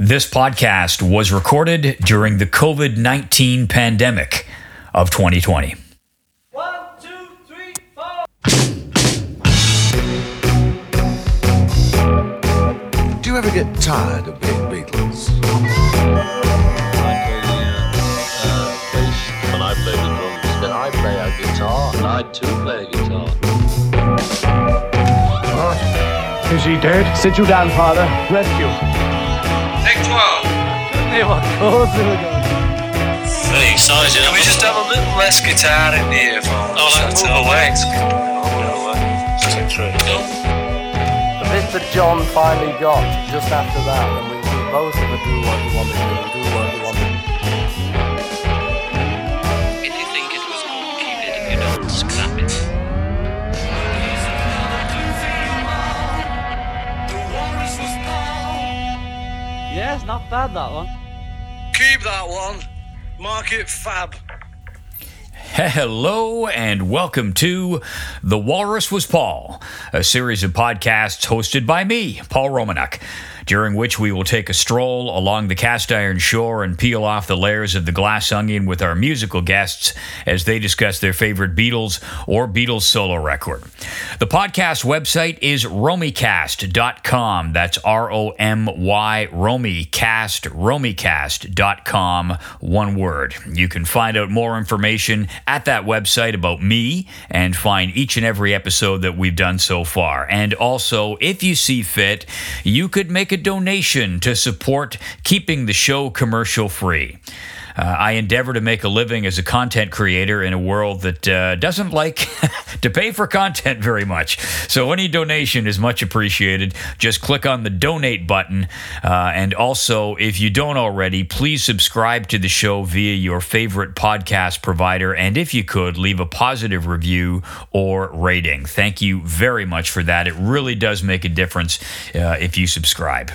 This podcast was recorded during the COVID 19 pandemic of 2020. One, two, three, four. Do you ever get tired of being Beatles? I play the bass and I play the drums. Then I play a guitar and I too play a guitar. Is he dead? Sit you down, father. Rescue. Take 12. Hey, what goes in the Very excited. Can we just have a little less guitar in the earphones? Oh, like, That's move all. away. Take. The bit that John finally got just after that, and we, we both of it do what you want to do, do what you want to do. If you think it was good, keep it. If you don't, scrap it. Yeah, it's not bad that one. Keep that one. Mark it fab. Hello and welcome to The Walrus Was Paul, a series of podcasts hosted by me, Paul Romanuk, during which we will take a stroll along the cast iron shore and peel off the layers of the glass onion with our musical guests as they discuss their favorite Beatles or Beatles solo record. The podcast website is romycast.com. That's R O M Y, romycast, romycast.com, one word. You can find out more information at that website about me and find each and every episode that we've done so far. And also, if you see fit, you could make a donation to support keeping the show commercial free. Uh, I endeavor to make a living as a content creator in a world that uh, doesn't like to pay for content very much. So any donation is much appreciated. Just click on the donate button. Uh, and also, if you don't already, please subscribe to the show via your favorite podcast provider. And if you could, leave a positive review or rating. Thank you very much for that. It really does make a difference uh, if you subscribe.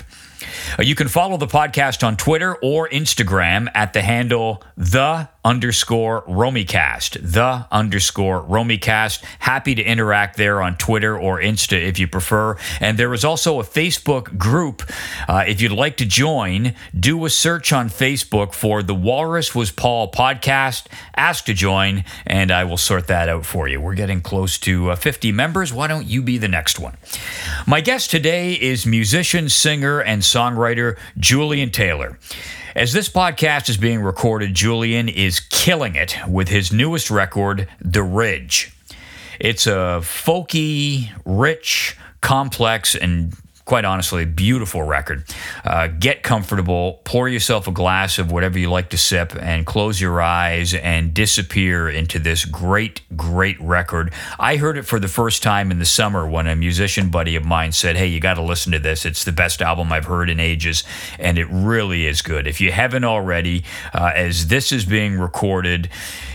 You can follow the podcast on Twitter or Instagram at the handle the underscore Romycast. The underscore Romycast. Happy to interact there on Twitter or Insta if you prefer. And there is also a Facebook group. Uh, if you'd like to join, do a search on Facebook for the Walrus Was Paul podcast. Ask to join, and I will sort that out for you. We're getting close to uh, 50 members. Why don't you be the next one? My guest today is musician, singer, and songwriter Julian Taylor. As this podcast is being recorded, Julian is killing it with his newest record, The Ridge. It's a folky, rich, complex, and quite honestly, beautiful record. Uh, get comfortable, pour yourself a glass of whatever you like to sip, and close your eyes and disappear into this great, great record. I heard it for the first time in the summer when a musician buddy of mine said, Hey, you got to listen to this. It's the best album I've heard in ages, and it really is good. If you haven't already, uh, as this is being recorded,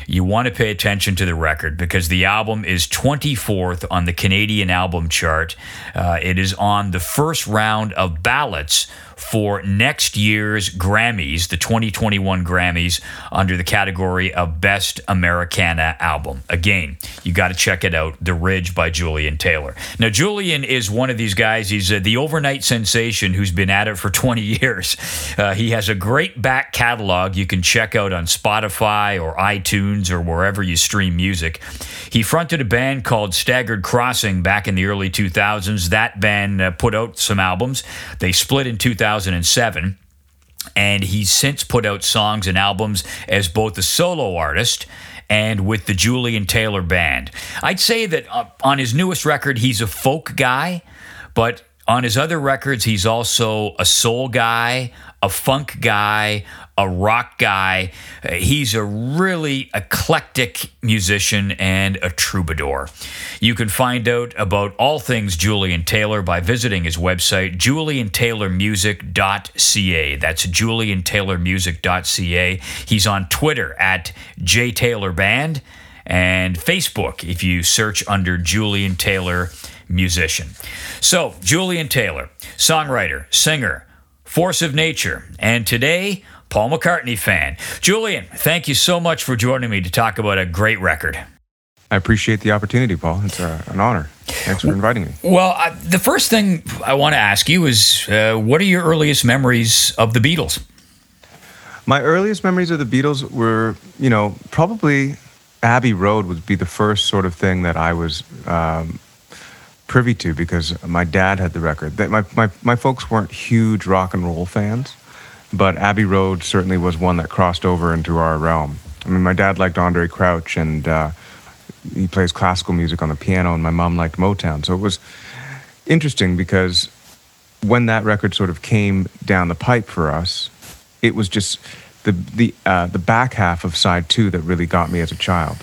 you want to pay attention to the record because the album is 24th on the Canadian album chart. Uh, it is on the first round of ballots for next year's Grammys, the 2021 Grammys, under the category of Best Americana Album. Again, you got to check it out The Ridge by Julian Taylor. Now, Julian is one of these guys, he's uh, the overnight sensation who's been at it for 20 years. Uh, he has a great back catalog you can check out on Spotify or iTunes or wherever you stream music. He fronted a band called Staggered Crossing back in the early 2000s. That band uh, put out some albums. They split in 2007 and he's since put out songs and albums as both a solo artist and with the Julian Taylor Band. I'd say that uh, on his newest record, he's a folk guy, but on his other records, he's also a soul guy, a funk guy, a rock guy. He's a really eclectic musician and a troubadour. You can find out about all things Julian Taylor by visiting his website, juliantaylormusic.ca. That's juliantaylormusic.ca. He's on Twitter at jtaylorband and Facebook if you search under Julian Taylor Musician. So, Julian Taylor, songwriter, singer, force of nature, and today, Paul McCartney fan. Julian, thank you so much for joining me to talk about a great record. I appreciate the opportunity, Paul. It's uh, an honor. Thanks for inviting me. Well, I, the first thing I want to ask you is uh, what are your earliest memories of the Beatles? My earliest memories of the Beatles were, you know, probably Abbey Road would be the first sort of thing that I was um, privy to because my dad had the record. That my, my, my folks weren't huge rock and roll fans, but Abbey Road certainly was one that crossed over into our realm. I mean, my dad liked Andraé Crouch and uh, he plays classical music on the piano, and my mom liked Motown. So it was interesting because when that record sort of came down the pipe for us, it was just the the uh, the back half of side two that really got me as a child.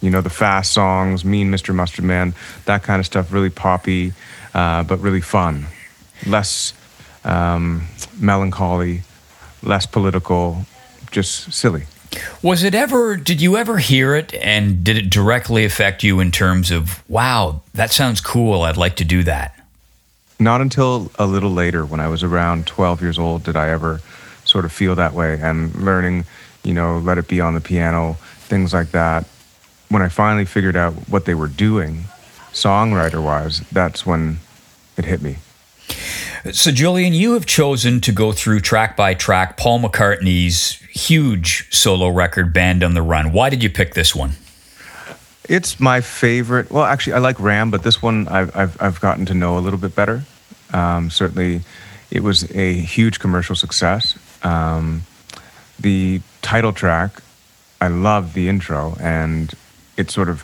You know, the fast songs, Mean Mr. Mustard Man, that kind of stuff, really poppy, uh, but really fun. Less um, melancholy, less political, just silly. Was it ever, did you ever hear it and did it directly affect you in terms of, wow, that sounds cool, I'd like to do that? Not until a little later, when I was around 12 years old, did I ever sort of feel that way. And learning, you know, Let It Be on the piano, things like that. When I finally figured out what they were doing, songwriter wise, that's when it hit me. So, Julian, you have chosen to go through track by track Paul McCartney's huge solo record, Band on the Run. Why did you pick this one? It's my favorite. Well, actually, I like Ram, but this one I've, I've, I've gotten to know a little bit better. Um, certainly, it was a huge commercial success. Um, the title track, I love the intro, and it sort of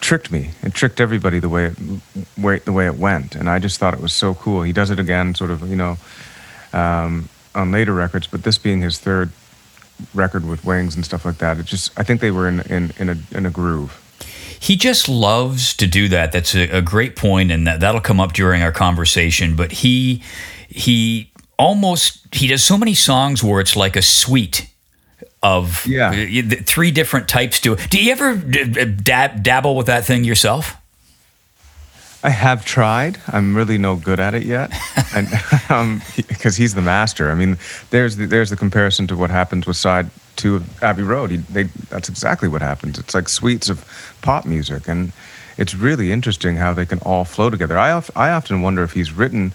tricked me. It tricked everybody the way it the way it went, and I just thought it was so cool. He does it again, sort of, you know, um, on later records, but this being his third record with Wings and stuff like that, it just I think they were in in, in a in a groove. He just loves to do that. That's a, a great point, and that that'll come up during our conversation. But he he almost he does so many songs where it's like a suite of Yeah. three different types to it. Do you ever dab, dabble with that thing yourself? I have tried. I'm really no good at it yet, and um, because he's the master. I mean, there's the, there's the comparison to what happens with side two of Abbey Road. He, they, that's exactly what happens. It's like suites of pop music, and it's really interesting how they can all flow together. I of, I often wonder if he's written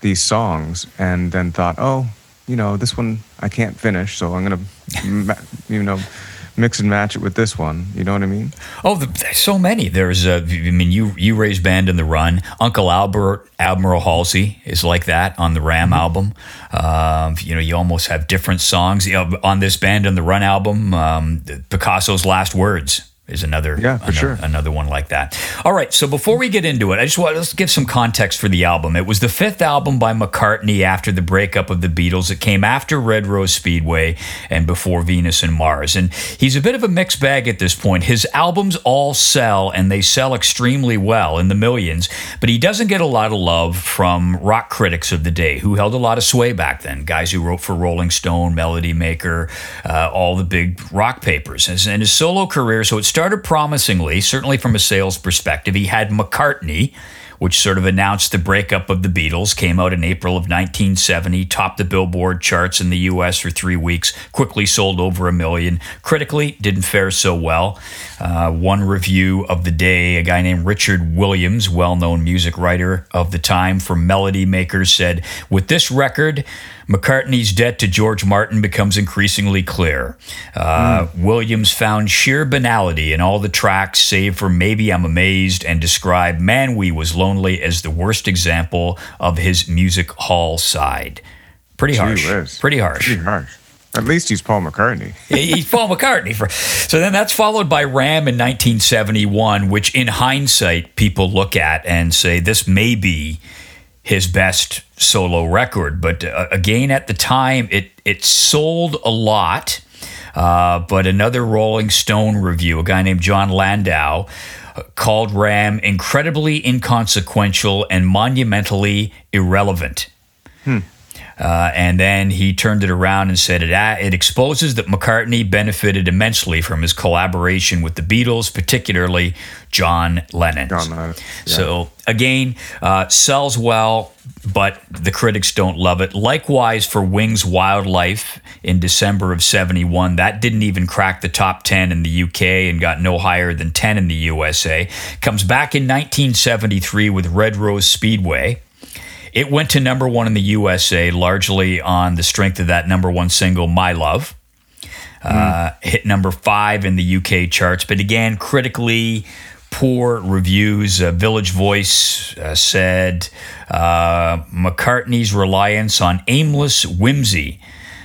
these songs and then thought, oh, you know, this one I can't finish, so I'm gonna, you know, mix and match it with this one. You know what I mean? Oh, the, there's so many. There's, uh, I mean, you you raised Band on the Run. Uncle Albert, Admiral Halsey is like that on the Ram album. Um, you know, you almost have different songs. You know, on this Band on the Run album, um, Picasso's last words is another Yeah, for another, sure. another one like that. All right, so before we get into it, I just want let's give some context for the album. It was the fifth album by McCartney after the breakup of the Beatles. It came after Red Rose Speedway and before Venus and Mars. And he's a bit of a mixed bag at this point. His albums all sell and they sell extremely well in the millions, but he doesn't get a lot of love from rock critics of the day who held a lot of sway back then. Guys who wrote for Rolling Stone, Melody Maker, uh, all the big rock papers. And his solo career, so it started promisingly, certainly from a sales perspective. He had McCartney, which sort of announced the breakup of the Beatles, came out in April of 1970, topped the Billboard charts in the US for three weeks, quickly sold over a million. Critically, didn't fare so well. Uh, one review of the day, a guy named Richard Williams, well known music writer of the time from Melody Makers, said, With this record, McCartney's debt to George Martin becomes increasingly clear. Uh, Williams found sheer banality in all the tracks, save for Maybe I'm Amazed, and described Man We Was Lonely as the worst example of his music hall side. Pretty Gee harsh. whiz. Pretty harsh. Pretty harsh. At least he's Paul McCartney. He's Paul McCartney. For, so then that's followed by Ram in 1971, which in hindsight, people look at and say this may be his best solo record. But uh, again, at the time, it, it sold a lot. Uh, but another Rolling Stone review, a guy named Jon Landau, uh, called Ram incredibly inconsequential and monumentally irrelevant. Uh, and then he turned it around and said it, it exposes that McCartney benefited immensely from his collaboration with the Beatles, particularly John Lennon. John Lennon, yeah. So again, uh, sells well, but the critics don't love it. Likewise for Wings Wild Life in December of 71. That didn't even crack the top 10 in the UK and got no higher than 10 in the USA. Comes back in 1973 with Red Rose Speedway. It went to number one in the USA largely on the strength of that number one single, My Love. Uh, hit number five in the UK charts, but again, critically poor reviews. Uh, Village Voice uh, said uh, McCartney's reliance on aimless whimsy.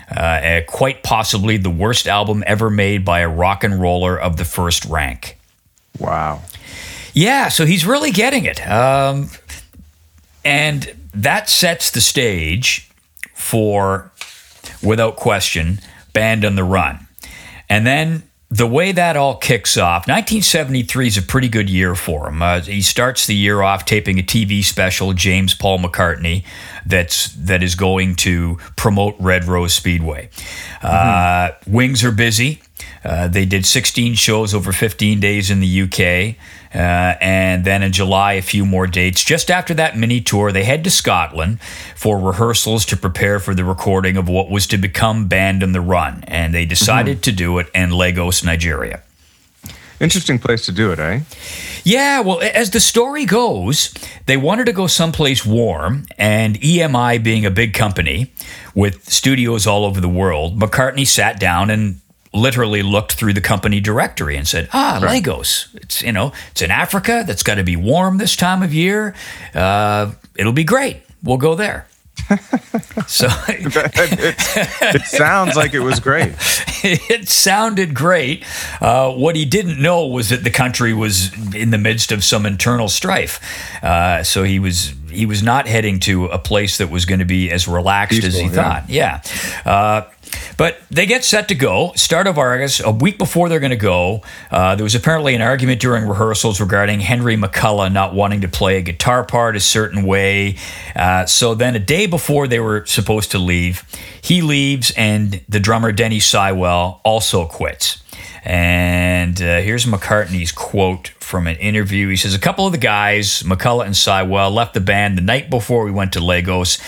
Uh, uh, quite possibly the worst album ever made by a rock and roller of the first rank. Wow. Yeah, so he's really getting it. Um, and that sets the stage for, without question, Band on the Run. And then the way that all kicks off, 1973 is a pretty good year for him. Uh, he starts the year off taping a TV special, James Paul McCartney, that's that is going to promote Red Rose Speedway. Uh, Wings are busy. Uh, they did 16 shows over 15 days in the UK. Uh, and then in July, a few more dates. Just after that mini tour, they head to Scotland for rehearsals to prepare for the recording of what was to become Band on the Run. And they decided to do it in Lagos, Nigeria. Interesting place to do it, eh? Yeah, well, as the story goes, they wanted to go someplace warm, and EMI being a big company with studios all over the world, McCartney sat down and literally looked through the company directory and said, "Ah, Lagos. It's you know, it's in Africa. That's got to be warm this time of year. Uh, it'll be great. We'll go there." so it, it sounds like it was great. it sounded great. Uh, what he didn't know was that the country was in the midst of some internal strife. Uh, so he was he was not heading to a place that was going to be as relaxed as he yeah. thought. Yeah. Uh, but they get set to go. Start of August, a week before they're going to go, uh, there was apparently an argument during rehearsals regarding Henry McCullough not wanting to play a guitar part a certain way. Uh, so then, a day before they were supposed to leave, he leaves, and the drummer Denny Seiwell also quits. And uh, here's McCartney's quote from an interview. He says, A couple of the guys, McCullough and Seiwell, left the band the night before we went to Lagos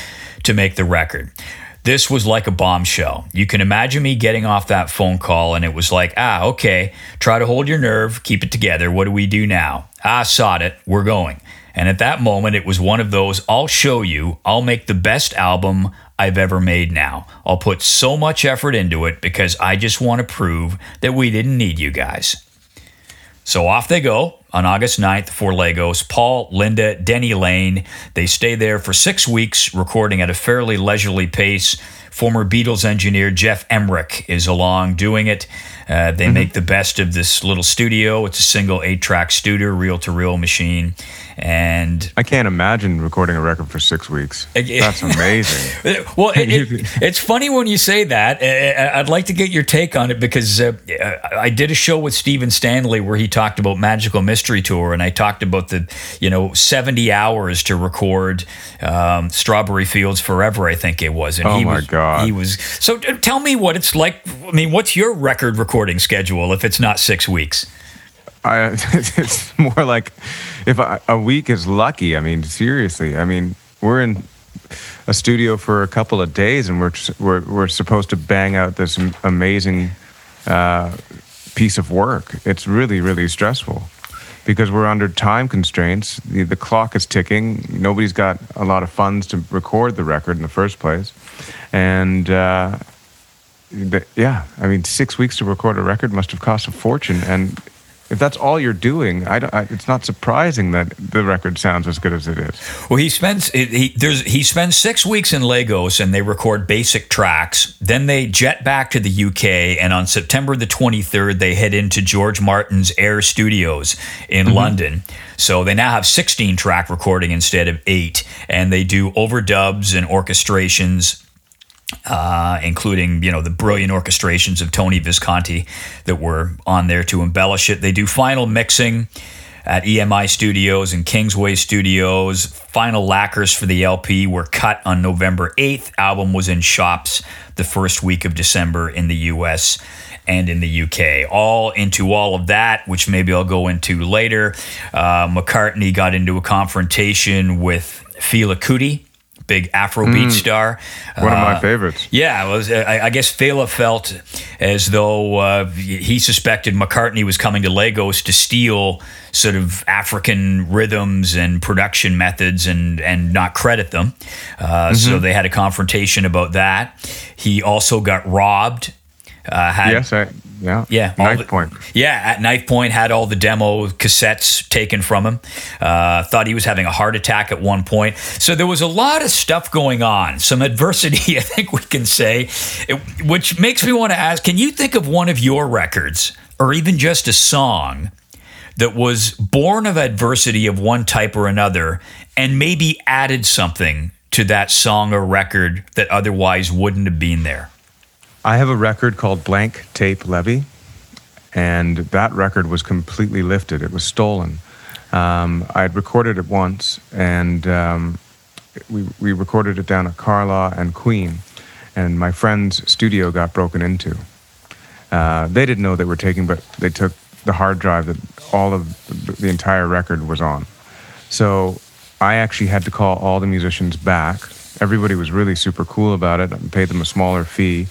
to make the record. This was like a bombshell. You can imagine me getting off that phone call, and it was like, ah, okay, try to hold your nerve, keep it together. What do we do now? Ah, sod it, we're going. And at that moment, it was one of those I'll show you, I'll make the best album I've ever made now. I'll put so much effort into it because I just want to prove that we didn't need you guys. So off they go on August 9th for Lagos. Paul, Linda, Denny Laine. They stay there for six weeks, recording at a fairly leisurely pace. Former Beatles engineer Geoff Emerick is along doing it. Uh, they make the best of this little studio. It's a single eight track studio, reel to reel machine. And I can't imagine recording a record for six weeks. That's amazing. well, it, it, it's funny when you say that. I'd like to get your take on it because uh, I did a show with Stephen Stanley where he talked about Magical Mystery Tour, and I talked about the you know seventy hours to record um, Strawberry Fields Forever. I think it was. And Oh he my was, God. He was. So uh, tell me what it's like. I mean, what's your record recording schedule if it's not six weeks? I, it's more like if a week is lucky. I mean, seriously. I mean, we're in a studio for a couple of days, and we're we're we're supposed to bang out this amazing uh, piece of work. It's really really stressful because we're under time constraints. The, the clock is ticking. Nobody's got a lot of funds to record the record in the first place, and. Uh, yeah, I mean, six weeks to record a record must have cost a fortune, and if that's all you're doing, I, don't- I, it's not surprising that the record sounds as good as it is. Well, he spends he, he- there's he spends six weeks in Lagos and they record basic tracks. Then they jet back to the UK, and on September the 23rd, they head into George Martin's Air Studios in mm-hmm. London. So they now have 16 track recording instead of eight, and they do overdubs and orchestrations uh, including you know the brilliant orchestrations of Tony Visconti that were on there to embellish it. They do final mixing. at EMI Studios and Kingsway Studios. Final lacquers for the LP were cut on November 8th. Album was in shops the first week of December in the US and in the UK. All into all of that, which maybe I'll go into later. Uh, McCartney got into a confrontation with Fela Kuti big Afrobeat star. One of my Uh, favorites. yeah, was, I, I guess Fela felt as though uh, he suspected McCartney was coming to Lagos to steal sort of African rhythms and production methods and, and not credit them. Uh, So they had a confrontation about that. He also got robbed. Uh, had, Yes, I, yeah. yeah, Knife the- point. Yeah, at Knife Point had all the demo cassettes taken from him. Uh, thought he was having a heart attack at one point. So there was a lot of stuff going on, some adversity, I think we can say, it- which makes me want to ask: Can you think of one of your records, or even just a song? That was born of adversity of one type or another, and maybe added something to that song or record that otherwise wouldn't have been there. I have a record called Blank Tape Levy, and that record was completely lifted. It was stolen. Um, I had recorded it once, and um, we, we recorded it down at Carlaw and Queen, and my friend's studio got broken into. Uh, they didn't know they were taking, but they took the hard drive that all of the, entire record was on. So I actually had to call all the musicians back. Everybody was really super cool about it. I paid them a smaller fee.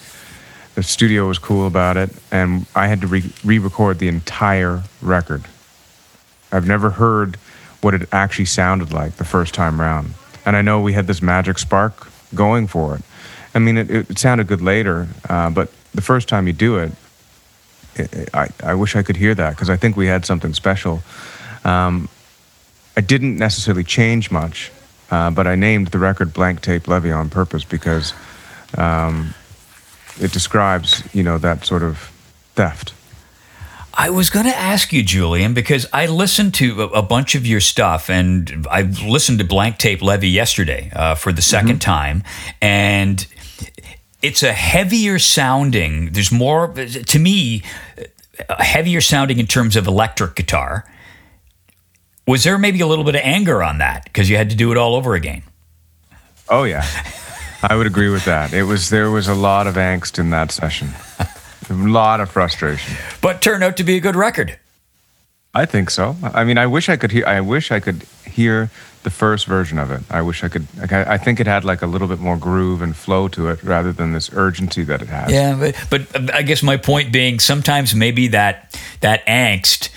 The studio was cool about it, and I had to re- re-record the entire record. I've never heard what it actually sounded like the first time round, and I know we had this magic spark going for it. I mean, it, it sounded good later, uh, but the first time you do it, it I, I wish I could hear that because I think we had something special. Um, I didn't necessarily change much, uh, but I named the record Blank Tape Levy on purpose because um, it describes, you know, that sort of theft. I was going to ask you, Julian, because I listened to a, a bunch of your stuff, and I listened to Blank Tape Levy yesterday uh, for the 2nd time, and it's a heavier sounding. There's more, to me, a heavier sounding in terms of electric guitar. Was there maybe a little bit of anger on that because you had to do it all over again? Oh yeah, I would agree with that. It was there was a lot of angst in that session, a lot of frustration. But turned out to be a good record. I think so. I mean, I wish I could hear. I wish I could hear the first version of it. I wish I could. I, I think it had like a little bit more groove and flow to it, rather than this urgency that it has. Yeah, but, but uh, I guess my point being, sometimes maybe that that angst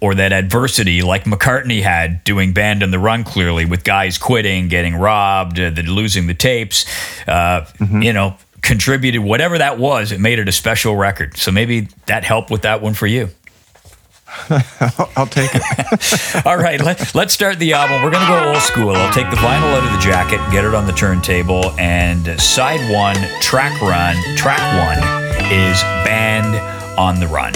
or that adversity, like McCartney had doing Band on the Run, clearly with guys quitting, getting robbed, uh, the, losing the tapes, uh, you know, contributed whatever that was. It made it a special record. So maybe that helped with that one for you. I'll, I'll take it. All right, let, let's start the album. We're going to go old school. I'll take the vinyl out of the jacket, get it on the turntable, and side one, track run, track one is Band on the Run.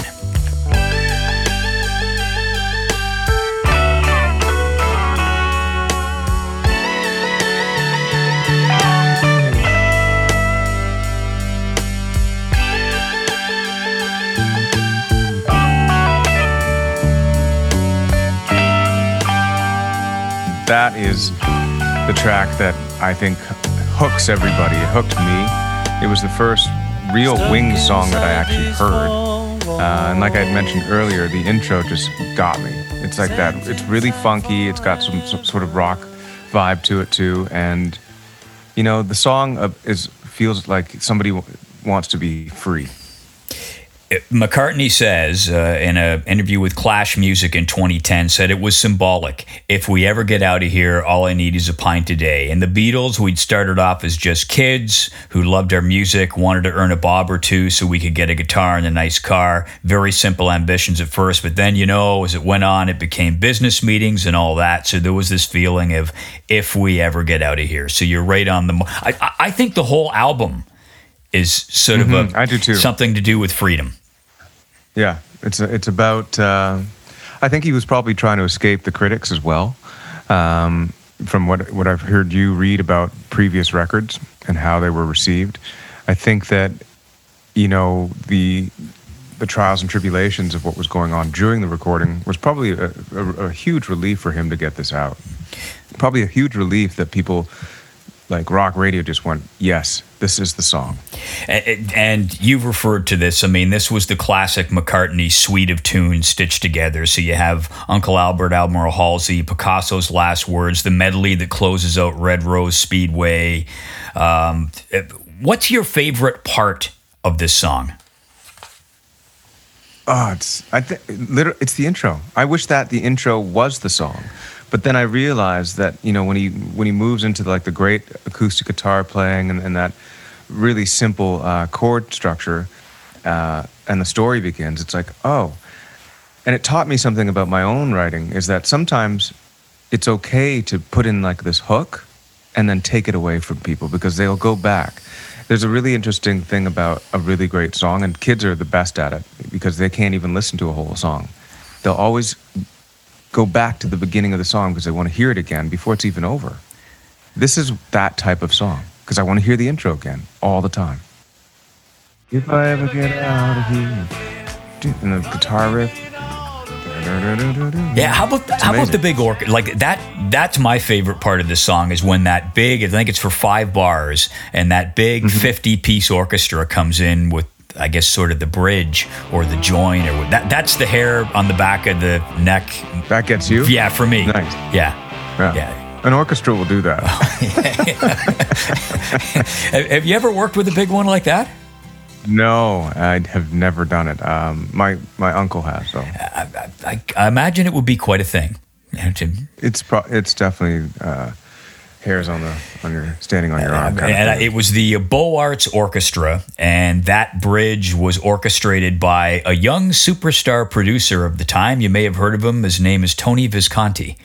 That is the track that I think hooks everybody. It hooked me. It was the first real Wings song that I actually heard. Uh, and like I had mentioned earlier, the intro just got me. It's like that. It's really funky. It's got some, some sort of rock vibe to it too. And you know, the song uh, is feels like somebody w- wants to be free. McCartney says uh, in an interview with Clash Music in 2010 said it was symbolic. If we ever get out of here, all I need is a pint a day. And the Beatles, we'd started off as just kids who loved our music, wanted to earn a bob or two so we could get a guitar and a nice car. Very simple ambitions at first, but then you know, as it went on, it became business meetings and all that. So there was this feeling of if we ever get out of here. So you're right on the. I- I think the whole album is sort of Mhm, a I do too. something to do with freedom. Yeah, it's it's about. Uh, I think he was probably trying to escape the critics as well. Um, from what what I've heard you read about previous records and how they were received, I think that you know the the trials and tribulations of what was going on during the recording was probably a, a, a huge relief for him to get this out. Probably a huge relief that people like rock radio just went, yes, this is the song. And, and you've referred to this. I mean, this was the classic McCartney suite of tunes stitched together. So you have Uncle Albert, Admiral Halsey, Picasso's Last Words, the medley that closes out Red Rose Speedway. Um, what's your favorite part of this song? Oh, it's I think it's the intro. I wish that the intro was the song, but then I realized that you know when he when he moves into like the great acoustic guitar playing and, and that really simple uh, chord structure, uh, and the story begins. It's like oh, and it taught me something about my own writing. Is that sometimes it's okay to put in like this hook, and then take it away from people because they'll go back there's a really interesting thing about a really great song, and kids are the best at it because they can't even listen to a whole song. They'll always go back to the beginning of the song because they want to hear it again before it's even over. This is that type of song because I want to hear the intro again all the time. If I ever get out of here, and the guitar riff. Yeah, how about how about the big orchestra? Like that. That's my favorite part of this song is when that big. I think it's for five bars, and that big Mm-hmm. fifty-piece orchestra comes in with. I guess sort of the bridge or the join or that. That's the hair on the back of the neck. That gets you? Yeah, for me. Nice. Yeah, Yeah. yeah. An orchestra will do that. Have, you ever worked with a big one like that? no, I have never done it. Um, my my uncle has, so I, I imagine it would be quite a thing. It's pro- it's definitely uh, hairs on the on your standing on your arm. kind of and thing. it was the Beaux Arts Orchestra, and that bridge was orchestrated by a young superstar producer of the time. You may have heard of him. His name is Tony Visconti,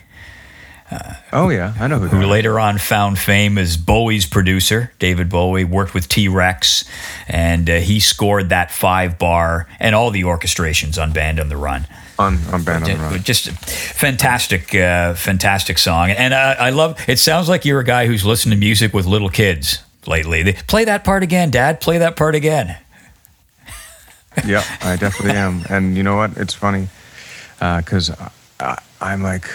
oh yeah, I know who. who that is. later on found fame as Bowie's producer. David Bowie worked with T Rex, and uh, he scored that five bar and all the orchestrations on Band on the Run. On on Band on the Run. Just fantastic, uh, fantastic song, and uh, I love. It sounds like you're a guy who's listened to music with little kids lately. They, play that part again, Dad. Play that part again. yeah, I definitely am. And you know what? It's funny because I, I'm like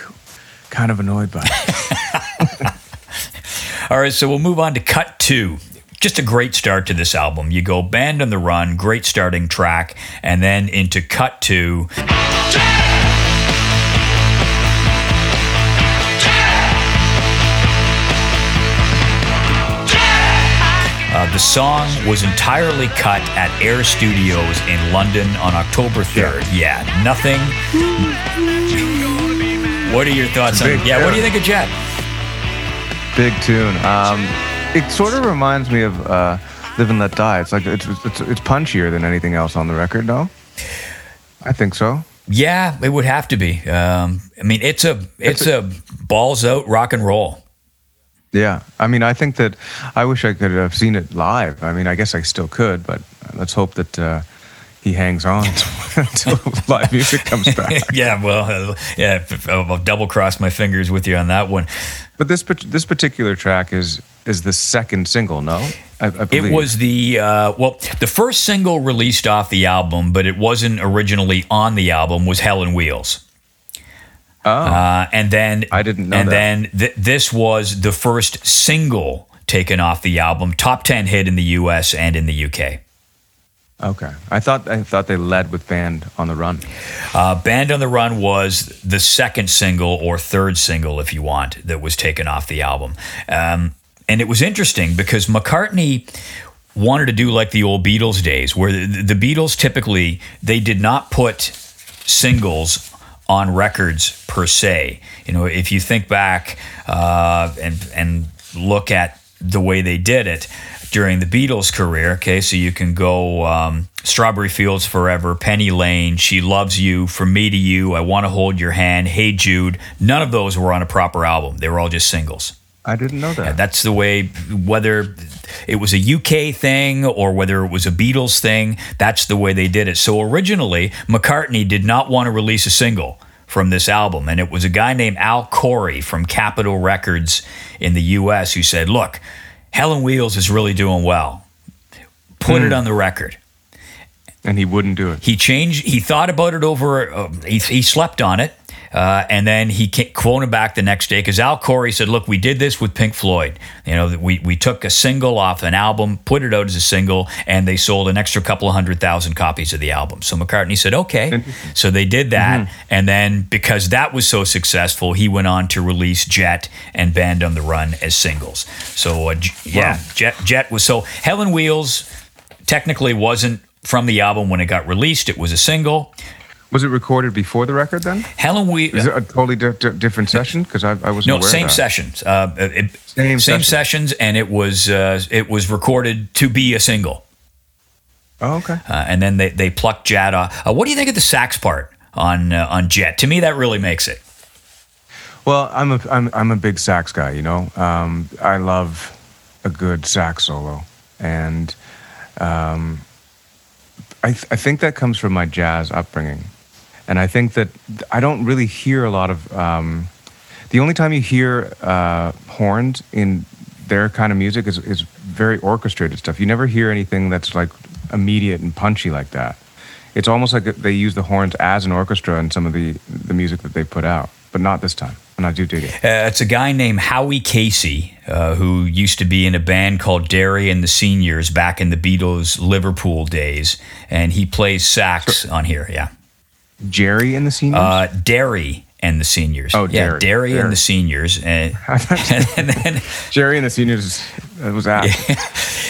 kind of annoyed by it. All right, so we'll move on to cut two. Just a great start to this album. You go Band on the Run, great starting track, and then into cut two. Uh, the song was entirely cut at Air Studios in London on October 3rd. Yeah, nothing. What are your thoughts on Big Yeah, what do you think of Jet? Big tune. Um, it sort of reminds me of uh, "Live and Let Die." It's like it's, it's it's punchier than anything else on the record, no? I think so. Yeah, it would have to be. Um, I mean, it's a it's a balls out rock and roll. Yeah, I mean, I think that I wish I could have seen it live. I mean, I guess I still could, but let's hope that uh, he hangs on until live music comes back. yeah, well, uh, yeah, I'll double cross my fingers with you on that one. But this this particular track is is the second single, no? I, I It was the uh, well, the first single released off the album, but it wasn't originally on the album. Was Helen Wheels. Oh, Uh, and then I didn't know And that. then th- this was the first single taken off the album, top ten hit in the U.S. and in the UK. Okay. I thought I thought they led with "Band on the Run." Uh, Band on the Run was the second single or third single, if you want, that was taken off the album. Um, and it was interesting because McCartney wanted to do like the old Beatles days, where the, the Beatles typically they did not put singles on records per se. You know, if you think back uh, and and look at the way they did it during the Beatles' career. Okay, so you can go um, Strawberry Fields Forever, Penny Lane, She Loves You, From Me to You, I Want to Hold Your Hand, Hey Jude. None of those were on a proper album. They were all just singles. I didn't know that. That's the way, whether it was a UK thing or whether it was a Beatles thing, that's the way they did it. So originally, McCartney did not want to release a single from this album. And it was a guy named Al Coury from Capitol Records in the US who said, Look, Helen Wheels is really doing well. Put it on the record. And he wouldn't do it. He changed. He thought about it over. Uh, he, he slept on it, uh, and then he quoted back the next day because Al Coury said, "Look, we did this with Pink Floyd. You know, we we took a single off an album, put it out as a single, and they sold an extra couple of hundred thousand copies of the album." So McCartney said, "Okay." So they did that, and then because that was so successful, he went on to release Jet and Band on the Run as singles. So uh, J- yeah, Jet Jet was so Helen Wheels technically wasn't from the album when it got released. It was a single. Was it recorded before the record then? Helen Wheels. Is it a totally di- di- different session? Because I, I wasn't No, aware same sessions. Uh, it, Same same session. sessions, and it was uh, it was recorded to be a single. Oh, okay. Uh, and then they they plucked Jet off. Uh, what do you think of the sax part on uh, on Jet? To me, that really makes it. Well, I'm a I'm I'm a big sax guy. You know, um, I love a good sax solo, and um, I th- I think that comes from my jazz upbringing, and I think that I don't really hear a lot of. Um, the only time you hear uh, horns in their kind of music is is very orchestrated stuff. You never hear anything that's like immediate and punchy like that. It's almost like they use the horns as an orchestra in some of the the music that they put out, but not this time. And I do dig it. Uh, it's a guy named Howie Casey uh, who used to be in a band called Derry and the Seniors back in the Beatles Liverpool days, and he plays sax on here. Yeah, Jerry and the Seniors. uh, Derry and the Seniors. Oh, yeah, Derry. Derry and the Seniors, and, and then Jerry and the Seniors was apt.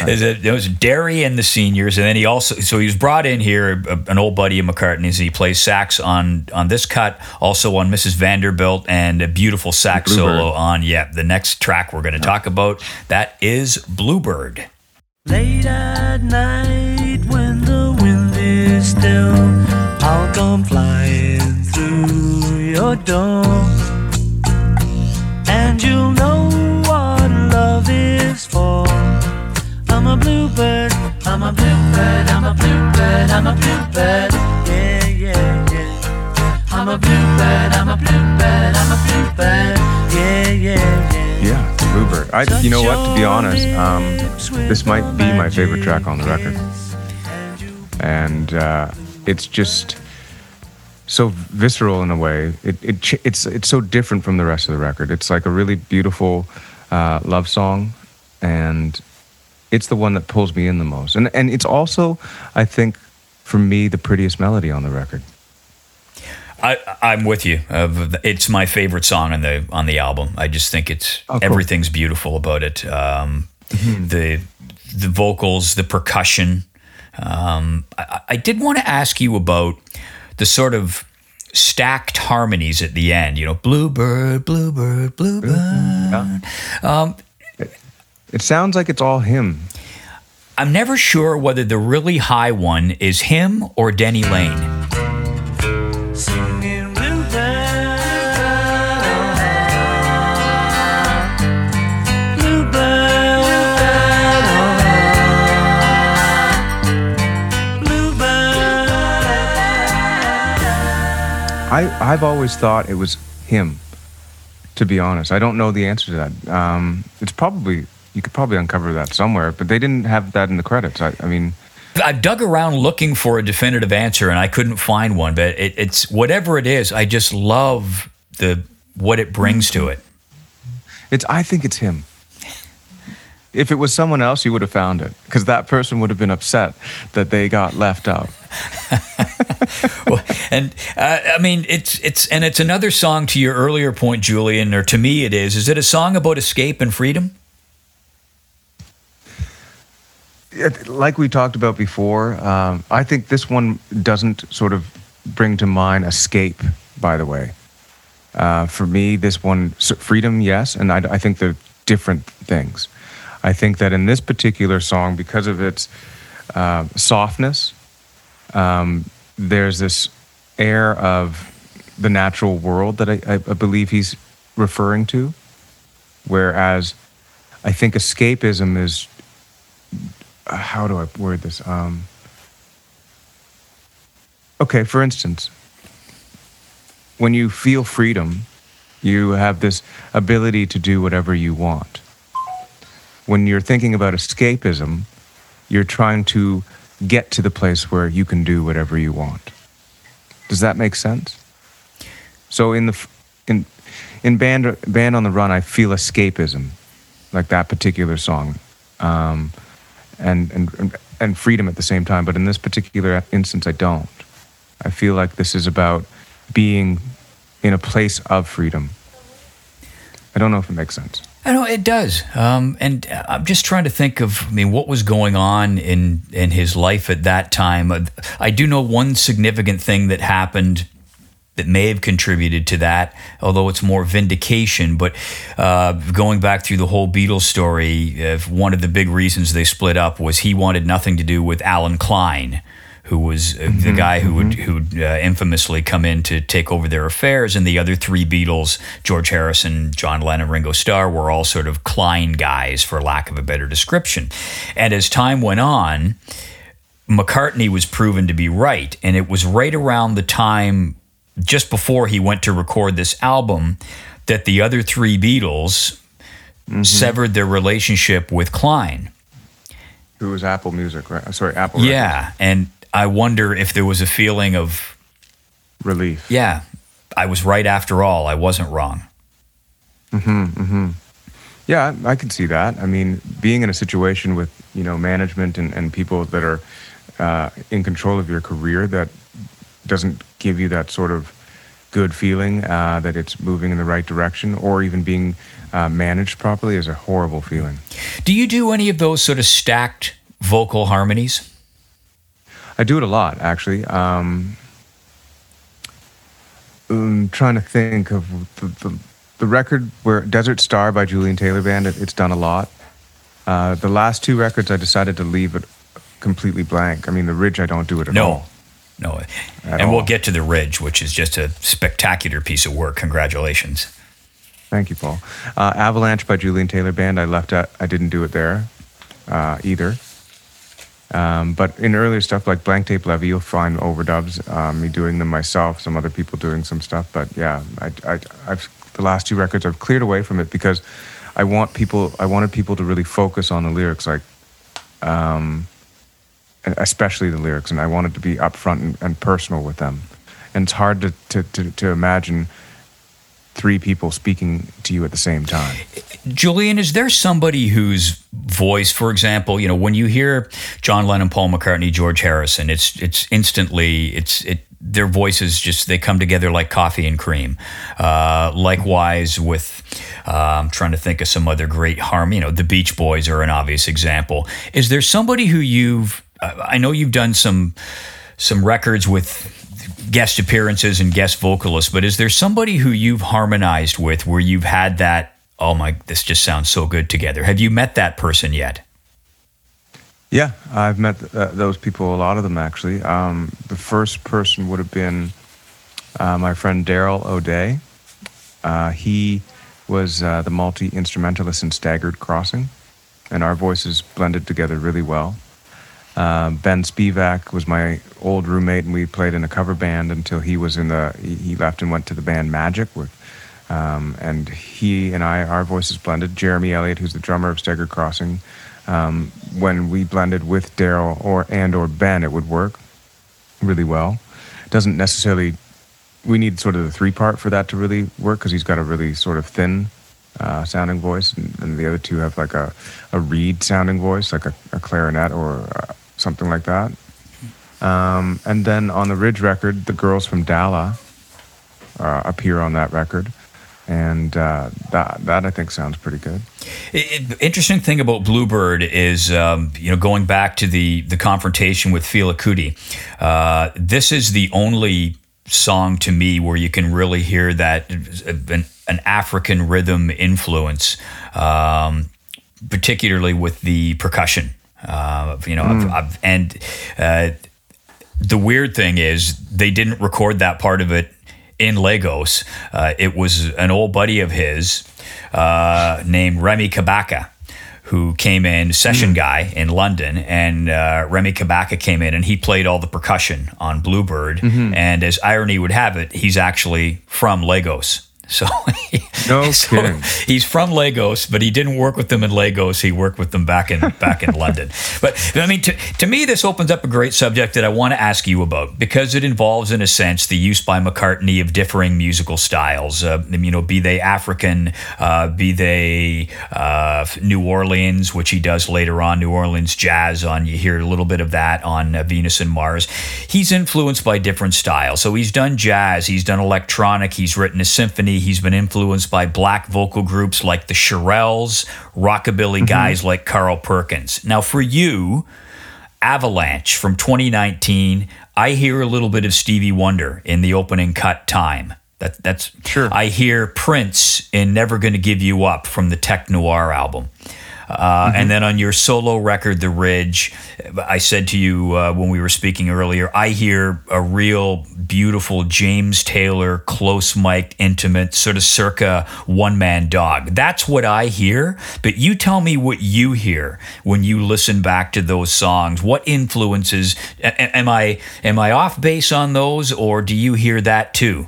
There's a- There was Derry and the seniors, and then he also so he was brought in here, a- an old buddy of McCartney's. He plays sax on on this cut, also on Mrs. Vanderbilt, and a beautiful sax Bluebird. solo on yeah the next track we're going to talk about. That is Bluebird. Late at night when the wind is still, I'll come flying through your door. And you'll know what love is for. I'm a bluebird, I'm a bluebird, I'm a bluebird, I'm a bluebird. Yeah, yeah, yeah. I'm a bluebird, I'm a bluebird, I'm a bluebird. Yeah, yeah, yeah. Yeah, Bluebird. I, you know what? To be honest, um, this might be my favorite track on the record, and uh, it's just so visceral in a way. It, it it's it's so different from the rest of the record. It's like a really beautiful uh, love song, and it's the one that pulls me in the most. And and it's also, I think, for me, the prettiest melody on the record. I, I'm with you. Uh, it's my favorite song on the on the album. I just think it's Oh, cool. everything's beautiful about it. Um, The the vocals, the percussion. Um, I, I did want to ask you about the sort of stacked harmonies at the end. You know, bluebird, bluebird, bluebird. Yeah. Um, It sounds like it's all him. I'm never sure whether the really high one is him or Denny Laine. I, I've always thought it was him, to be honest. I don't know the answer to that. Um, it's probably, you could probably uncover that somewhere, but they didn't have that in the credits. I, I mean, I dug around looking for a definitive answer and I couldn't find one. But it, it's whatever it is. I just love the what it brings to it. it's, I think it's him. If it was someone else, you would have found it because that person would have been upset that they got left out. Well, and uh, I mean, it's it's and it's another song to your earlier point, Julian, or to me, it is. Is it a song about escape and freedom? It- like we talked about before, um, I think this one doesn't sort of bring to mind escape. By the way, uh, for me, this one freedom, yes, and I, I think they're different things. I think that in this particular song, because of its uh, softness, um, there's this air of the natural world that I, I, believe he's referring to, whereas I think escapism is uh, how do I word this? Um, okay, for instance, when you feel freedom, you have this ability to do whatever you want. When you're thinking about escapism, you're trying to get to the place where you can do whatever you want. Does that make sense? So in the in in band band on the run, I feel escapism, like that particular song, um, and and and- and freedom at the same time. But in this particular instance, I don't. I feel like this is about being in a place of freedom. I don't know if it makes sense. I know it does, um, and I'm just trying to think of. I mean, what was going on in in his life at that time? Uh, I do know one significant thing that happened that may have contributed to that, although it's more vindication. But uh, going back through the whole Beatles story, uh, one of the big reasons they split up was he wanted nothing to do with Allen Klein. Who was uh, the guy who would who uh, infamously come in to take over their affairs, and the other three Beatles, George Harrison, John Lennon, Ringo Starr, were all sort of Klein guys, for lack of a better description. And as time went on, McCartney was proven to be right. And it was right around the time, just before he went to record this album, that the other three Beatles severed their relationship with Klein. Who was Apple Music, right? Sorry, Apple. Records. Yeah. And I wonder if there was a feeling of, Relief. yeah, I was right after all. I wasn't wrong. Yeah, I can see that. I mean, being in a situation with you know management and, and people that are uh, in control of your career that doesn't give you that sort of good feeling uh, that it's moving in the right direction, or even being uh, managed properly, is a horrible feeling. Do you do any of those sort of stacked vocal harmonies? I do it a lot, actually. Um, I'm trying to think of the, the, the record where Desert Star by Julian Taylor Band. It, it's done a lot. Uh, the last two records, I decided to leave it completely blank. I mean, the Ridge, I don't do it at No. all. No. At and we'll get to The Ridge, which is just a spectacular piece of work. Congratulations. Thank you, Paul. Uh, Avalanche by Julian Taylor Band, I left out. I didn't do it there uh, either. Um, but in earlier stuff like Blank Tape Levy, you'll find overdubs, um, me doing them myself, some other people doing some stuff. But yeah, I, I, I've the last two records I've cleared away from it because I want people. I wanted people to really focus on the lyrics, like, um, especially the lyrics, and I wanted to be upfront and, and personal with them. And it's hard to, to, to, to imagine three people speaking to you at the same time. Julian, is there somebody whose voice, for example, you know, when you hear John Lennon, Paul McCartney, George Harrison, it's it's instantly it's it their voices just they come together like coffee and cream. Uh, likewise with uh, I'm trying to think of some other great harm. You know, the Beach Boys are an obvious example. Is there somebody who you've I know you've done some some records with guest appearances and guest vocalists, but is there somebody who you've harmonized with where you've had that, oh my, this just sounds so good together? Have you met that person yet? Yeah, I've met uh, those people, a lot of them actually. Um, the first person would have been uh, my friend Daryl O'Day. Uh, he was uh, the multi instrumentalist in Staggered Crossing, and our voices blended together really well. Uh, ben Spivak was my old roommate, and we played in a cover band until he was in the. He left and went to the band Magic, with, um, and he and I, our voices blended. Jeremy Elliott, who's the drummer of Staggered Crossing, um, when we blended with Daryl or and or Ben, it would work really well. Doesn't necessarily. We need sort of the three part for that to really work because he's got a really sort of thin uh, sounding voice, and, and the other two have like a, a reed sounding voice, like a, a clarinet or uh, something like that. Um, and then on the Ridge record, the girls from Dala uh, appear on that record, and uh, that that I think sounds pretty good. It, it- interesting thing about Bluebird is, um, you know, going back to the the confrontation with Fela Kuti. Uh, this is the only song to me where you can really hear that an, an African rhythm influence, um, particularly with the percussion. Uh, you know, I've, I've, and uh, the weird thing is they didn't record that part of it in Lagos. Uh, it was an old buddy of his uh, named Remi Kabaka who came in, session guy in London, and uh, Remi Kabaka came in and he played all the percussion on Bluebird. And as irony would have it, he's actually from Lagos. So, No so kidding. he's from Lagos, but he didn't work with them in Lagos. He worked with them back in back in London. But I mean, to, to me, this opens up a great subject that I want to ask you about because it involves, in a sense, the use by McCartney of differing musical styles. Uh, you know, be they African, uh, be they uh, New Orleans, which he does later on, New Orleans jazz. On you hear a little bit of that on uh, Venus and Mars. He's influenced by different styles. So he's done jazz, he's done electronic, he's written a symphony. He's been influenced by black vocal groups like the Shirelles, rockabilly mm-hmm. guys like Carl Perkins. Now, for you, Avalanche from 2019, I hear a little bit of Stevie Wonder in the opening cut time. That, that's Sure. I hear Prince in Never Gonna Give You Up from the Tech Noir album. Uh, And then on your solo record, The Ridge, I said to you uh, when we were speaking earlier, I hear a real beautiful James Taylor, close mic'd, intimate, sort of circa one man dog. That's what I hear. But you tell me what you hear when you listen back to those songs. What influences? a- Am I am I off base on those, or do you hear that too?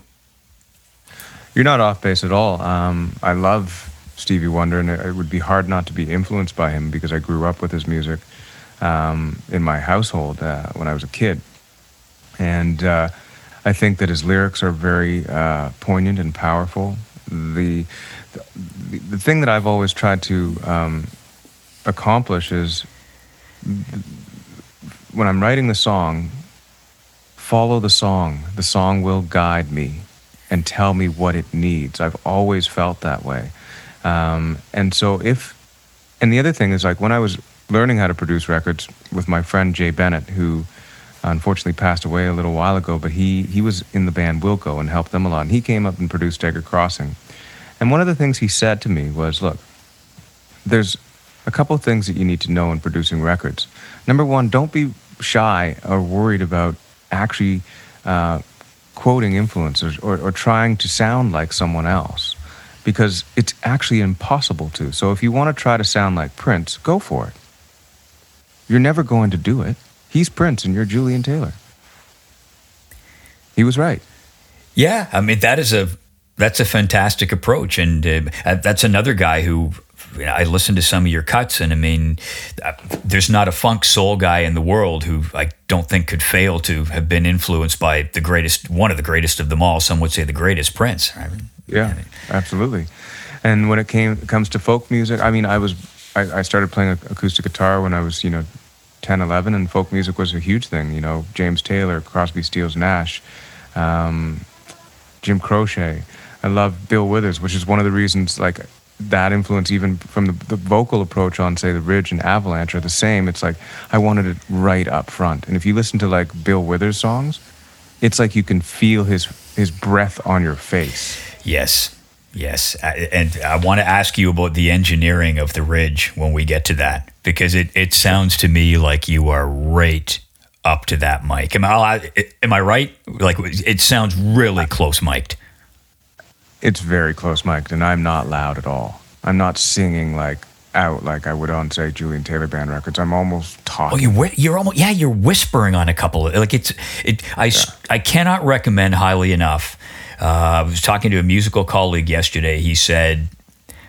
You're not off base at all. Um, I love Stevie Wonder, and it, would be hard not to be influenced by him because I grew up with his music um, in my household uh, when I was a kid. And uh, I think that his lyrics are very uh, poignant and powerful. The, the the thing that I've always tried to um, accomplish is when I'm writing the song, follow the song. The song will guide me and tell me what it needs. I've always felt that way. Um, and so if, and the other thing is like when I was learning how to produce records with my friend Jay Bennett, who unfortunately passed away a little while ago, but he, he was in the band Wilco and helped them a lot. And he came up and produced Staggered Crossing. And one of the things he said to me was, look, there's a couple things that you need to know in producing records. Number one, don't be shy or worried about actually uh, quoting influencers or, or trying to sound like someone else because it's actually impossible to. So if you want to try to sound like Prince, go for it. You're never going to do it. He's Prince and you're Julian Taylor. He was right. Yeah, I mean that is a that's a fantastic approach, and uh, that's another guy who I listened to some of your cuts, and I mean, uh, there's not a funk soul guy in the world who I don't think could fail to have been influenced by the greatest, one of the greatest of them all. Some would say the greatest Prince. I mean, Yeah, absolutely. And when it came comes to folk music, I mean, I was I, I started playing acoustic guitar when I was you know 10, 11, and folk music was a huge thing. You know, James Taylor, Crosby, Stills, Nash, um, Jim Croce. I love Bill Withers, which is one of the reasons like that influence even from the, the vocal approach on say the Ridge and Avalanche are the same. It's like I wanted it right up front. And if you listen to like Bill Withers songs, it's like you can feel his his breath on your face. Yes, yes, and I want to ask you about the engineering of the ridge when we get to that because it it sounds to me like you are right up to that mic. Am I am I right? Like it sounds really close mic'd. It's very close mic'd, and I'm not loud at all. I'm not singing like out like I would on say Julian Taylor band records. I'm almost talking. Oh, you whi- you're almost yeah, you're whispering on a couple of like it's it. I s- I cannot recommend highly enough. Uh, I was talking to a musical colleague yesterday. He said,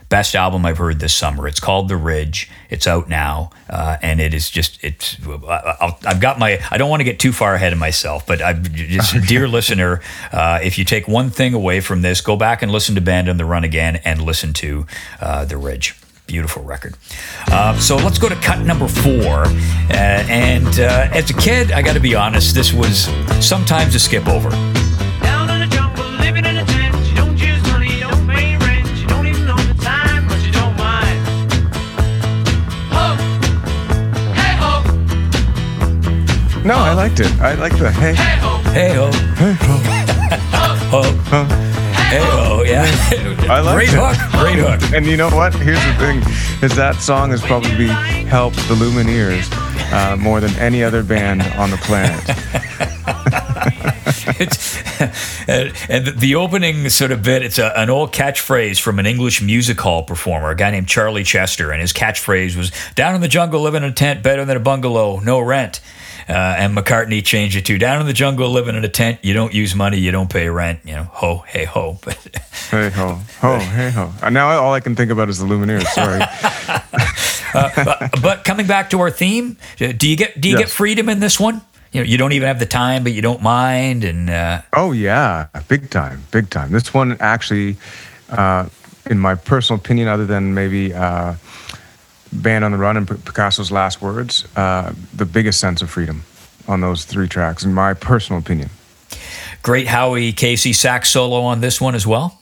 "Best album I've heard this summer." It's called The Ridge. It's out now, uh, and it is just it's. I- I'll, I've got my. I don't want to get too far ahead of myself, but I just dear listener, uh, if you take one thing away from this, go back and listen to Band on the Run again, and listen to uh, The Ridge. Beautiful record. Uh, so let's go to cut number four. Uh, and uh, as a kid, I got to be honest, this was sometimes a skip over. Down no, I liked it. I liked the hey. Hey ho! Hey ho, hey, oh. ho, hey ho, yeah. I liked Great it. hook, great hook. And you know what? Here's the thing: is that song has probably helped the Lumineers uh, more than any other band on the planet. It's, and the opening sort of bit, it's a, an old catchphrase from an English music hall performer, a guy named Charlie Chester. And his catchphrase was, Down in the jungle, living in a tent, better than a bungalow, no rent. Uh, and McCartney changed it to down in the jungle, living in a tent. You don't use money, you don't pay rent. You know, ho, hey, ho. But Hey ho, ho, hey ho. Uh, Now all I can think about is the Lumineers. Sorry. but, but coming back to our theme, uh, do you get do you get freedom in this one? You know, you don't even have the time, but you don't mind, and uh, Oh yeah, big time, big time. This one actually, uh, in my personal opinion, other than maybe uh, "Band on the Run" and Picasso's last words, uh, the biggest sense of freedom on those three tracks, in my personal opinion. great Howie Casey sax solo on this one as well.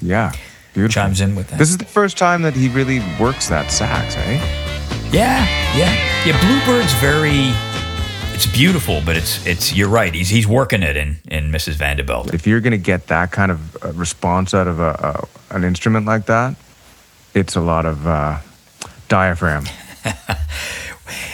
Yeah, beautiful. Chimes in with that. This is the first time that he really works that sax, eh? Yeah, yeah, yeah. Bluebird's very. It's beautiful, but it's it's. You're right. He's he's working it in in Mrs. Vanderbilt. If you're gonna get that kind of uh, response out of a, a an instrument like that, it's a lot of uh, diaphragm.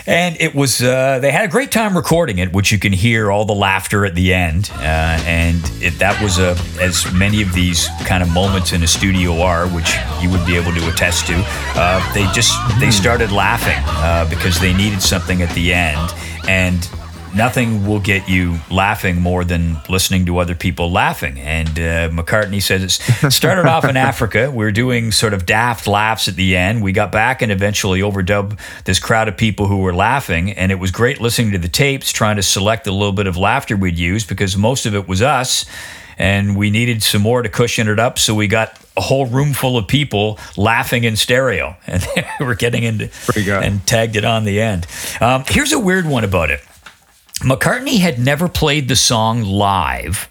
And it was. Uh, they had a great time recording it, which you can hear all the laughter at the end. Uh, and it, that was a as many of these kind of moments in a studio are, which you would be able to attest to. Uh, they just they started laughing uh, because they needed something at the end, and nothing will get you laughing more than listening to other people laughing. And uh, McCartney says it started off in Africa. We are doing sort of daft laughs at the end. We got back and eventually overdubbed this crowd of people who were laughing. And it was great listening to the tapes, trying to select a little bit of laughter we'd use because most of it was us. And we needed some more to cushion it up. So we got a whole room full of people laughing in stereo. And we're getting into and tagged it on the end. Um, here's a weird one about it. McCartney had never played the song live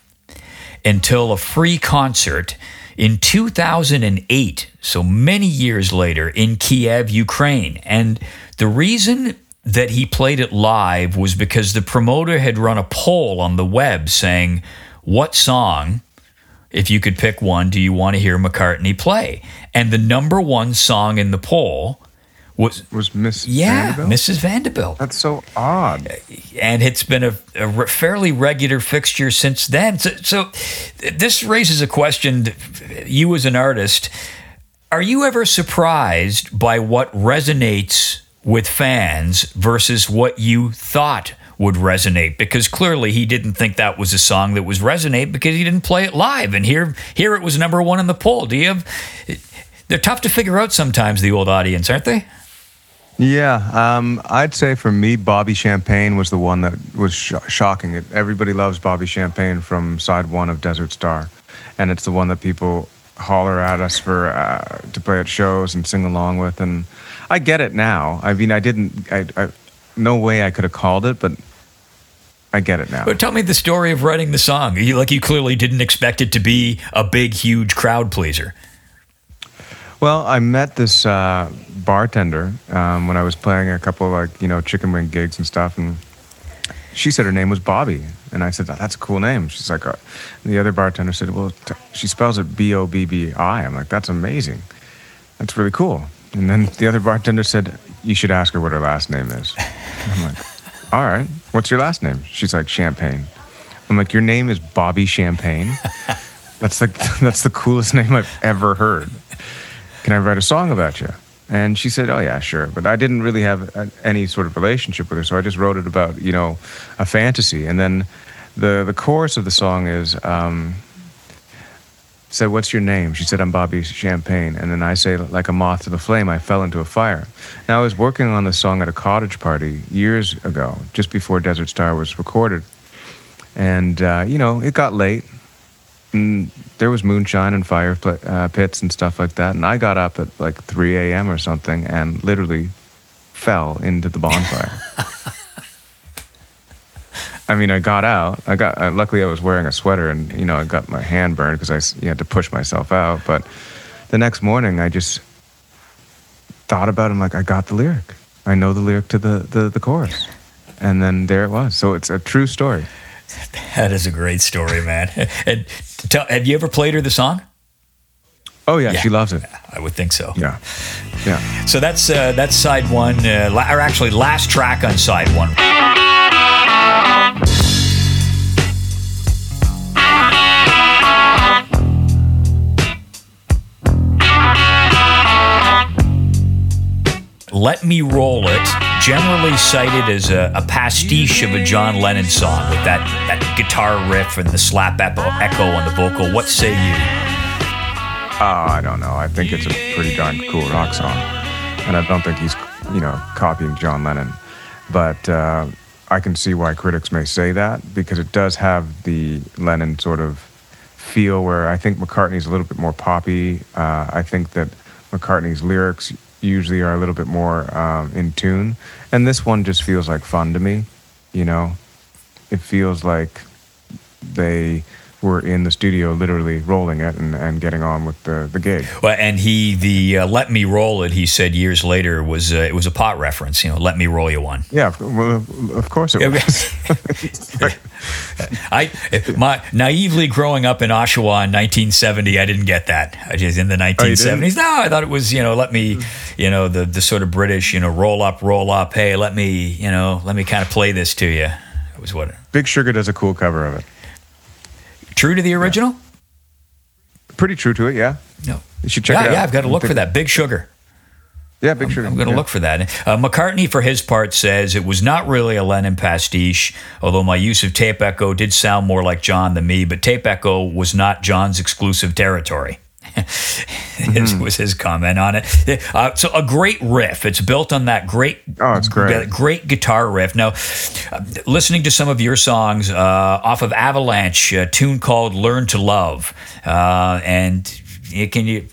until a free concert in 2008, so many years later, in Kiev, Ukraine. And the reason that he played it live was because the promoter had run a poll on the web saying, What song, if you could pick one, do you want to hear McCartney play? And the number one song in the poll was, Was Miss yeah, Vanderbilt? Mrs. Vanderbilt That's so odd. and it's been a, a fairly regular fixture since then. So, so this raises a question: you as an artist, are you ever surprised by what resonates with fans versus what you thought would resonate? Because clearly he didn't think that was a song that was resonate because he didn't play it live, and here here it was number one in the poll. Do you have? They're tough to figure out sometimes. The old audience, aren't they? Yeah, um, I'd say for me, Bobbi Champagne was the one that was sh- shocking. Everybody loves Bobbi Champagne from side one of Desert Star, and it's the one that people holler at us for uh, to play at shows and sing along with. And I get it now. I mean, I didn't. I, I no way I could have called it, but I get it now. But tell me the story of writing the song. You, like you clearly didn't expect it to be a big, huge crowd pleaser. Well, I met this uh, bartender um, when I was playing a couple of like you know chicken wing gigs and stuff, and she said her name was Bobbi, and I said that's a cool name. She's like, uh, the other bartender said, well, t- she spells it B O B B I. I'm like, that's amazing, that's really cool. And then the other bartender said, you should ask her what her last name is. I'm like, all right, what's your last name? She's like, Champagne. I'm like, your name is Bobbi Champagne. That's like that's the coolest name I've ever heard can I write a song about you? And she said, oh, yeah, sure. But I didn't really have a, any sort of relationship with her, so I just wrote it about, you know, a fantasy. And then the, the chorus of the song is, um, said, what's your name? She said, I'm Bobbi Champagne. And then I say, like a moth to the flame, I fell into a fire. Now, I was working on this song at a cottage party years ago, just before Desert Star was recorded. And, uh, you know, it got late and there was moonshine and fire pl- uh, pits and stuff like that. And I got up at like 3 a.m. or something and literally fell into the bonfire. I mean, I got out. I got. Uh, luckily, I was wearing a sweater, and you know, I got my hand burned because I you had to push myself out. But the next morning, I just thought about it. I'm like, I got the lyric. I know the lyric to the, the, the chorus. And then there it was. So it's a true story. That is a great story, man. and tell, have you ever played her the song? Oh yeah, Yeah. she loves it. I would think so. Yeah, yeah. So that's uh, that's side one, uh, la- or actually last track on side one. Let Me Roll It, generally cited as a, a pastiche of a John Lennon song with that, that guitar riff and the slap echo, on the vocal. What say you? Oh, I don't know. I think it's a pretty darn cool rock song, and I don't think he's, you know, copying John Lennon. But uh, I can see why critics may say that because it does have the Lennon sort of feel where I think McCartney's a little bit more poppy. Uh, I think that McCartney's lyrics usually are a little bit more um, in tune, and this one just feels like fun to me. You know, it feels like they were in the studio literally rolling it and, and getting on with the, the gig. Well, and he the uh, "Let Me Roll It" he said years later was uh, it was a pot reference. You know, "Let me roll you one." Yeah, of- well, of course it was. I my naively growing up in Oshawa in 1970, I didn't get that. I just in the 1970s. no, I thought it was you know let me you know the the sort of British you know roll up roll up. Hey, let me you know let me kind of play this to you. It was what Big Sugar does a cool cover of it. True to the original. Pretty true to it, yeah. No. You should check yeah, it out. yeah, I've got to look for that. Big Sugar. Yeah, Big Sugar. I'm going to yeah. look for that. Uh, McCartney, for his part, says it was not really a Lennon pastiche, although my use of tape echo did sound more like John than me, but tape echo was not John's exclusive territory. This Hmm. was his comment on it. Uh, so a great riff. It's built on that great, Oh, it's great. great guitar riff. Now, uh, listening to some of your songs uh, off of Avalanche, a tune called "Learn to Love," uh, and you can you.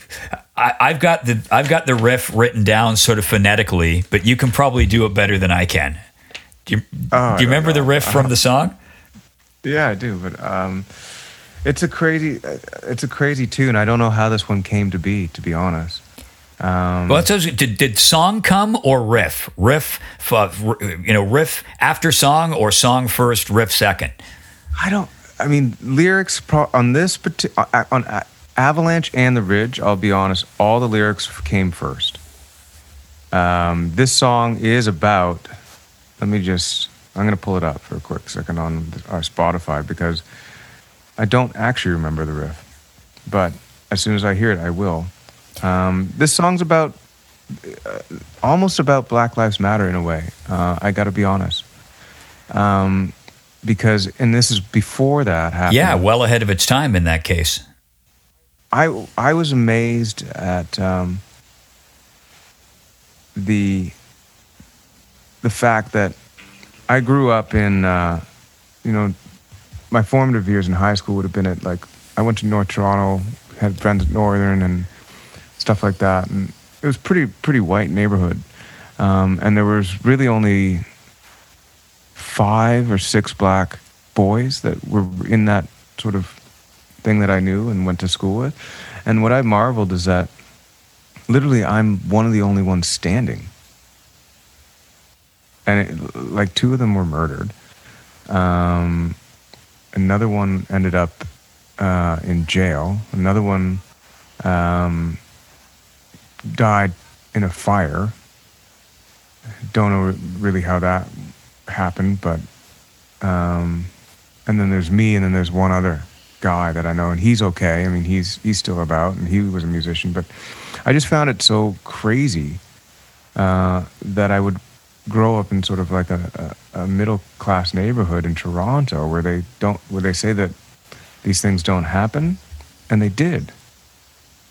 I, I've got the I've got the riff written down sort of phonetically, but you can probably do it better than I can. Do you, Oh, do you remember the riff from the song? Yeah, I do, but um, it's a crazy, it's a crazy tune. I don't know how this one came to be, to be honest. Um, Well, that's did, did song come or riff? Riff, f- you know, riff after song or song first, riff second. I don't. I mean, lyrics pro- on this parti- uh, on uh, Avalanche and the Ridge. I'll be honest. All the lyrics came first. Um, this song is about. Let me just. I'm gonna pull it up for a quick second on our Spotify because I don't actually remember the riff, but as soon as I hear it, I will. Um, this song's about uh, almost about Black Lives Matter in a way. Uh, I got to be honest. Um, because and this is before that happened. Yeah, well ahead of its time in that case. I I was amazed at um, the the fact that I grew up in uh, you know my formative years in high school would have been at like I went to North Toronto, had friends at Northern and stuff like that, and it was pretty pretty white neighborhood, um, and there was really only five or six black boys that were in that sort of thing that I knew and went to school with. And what I marveled is that literally I'm one of the only ones standing. And it, like two of them were murdered. Um, another one ended up uh, in jail. Another one um, died in a fire. Don't know really how that happened, but um, and then there's me, and then there's one other guy that I know, and he's okay. I mean, he's he's still about, and he was a musician. But I just found it so crazy uh, that I would grow up in sort of like a, a, a middle class neighborhood in Toronto where they don't, where they say that these things don't happen, and they did.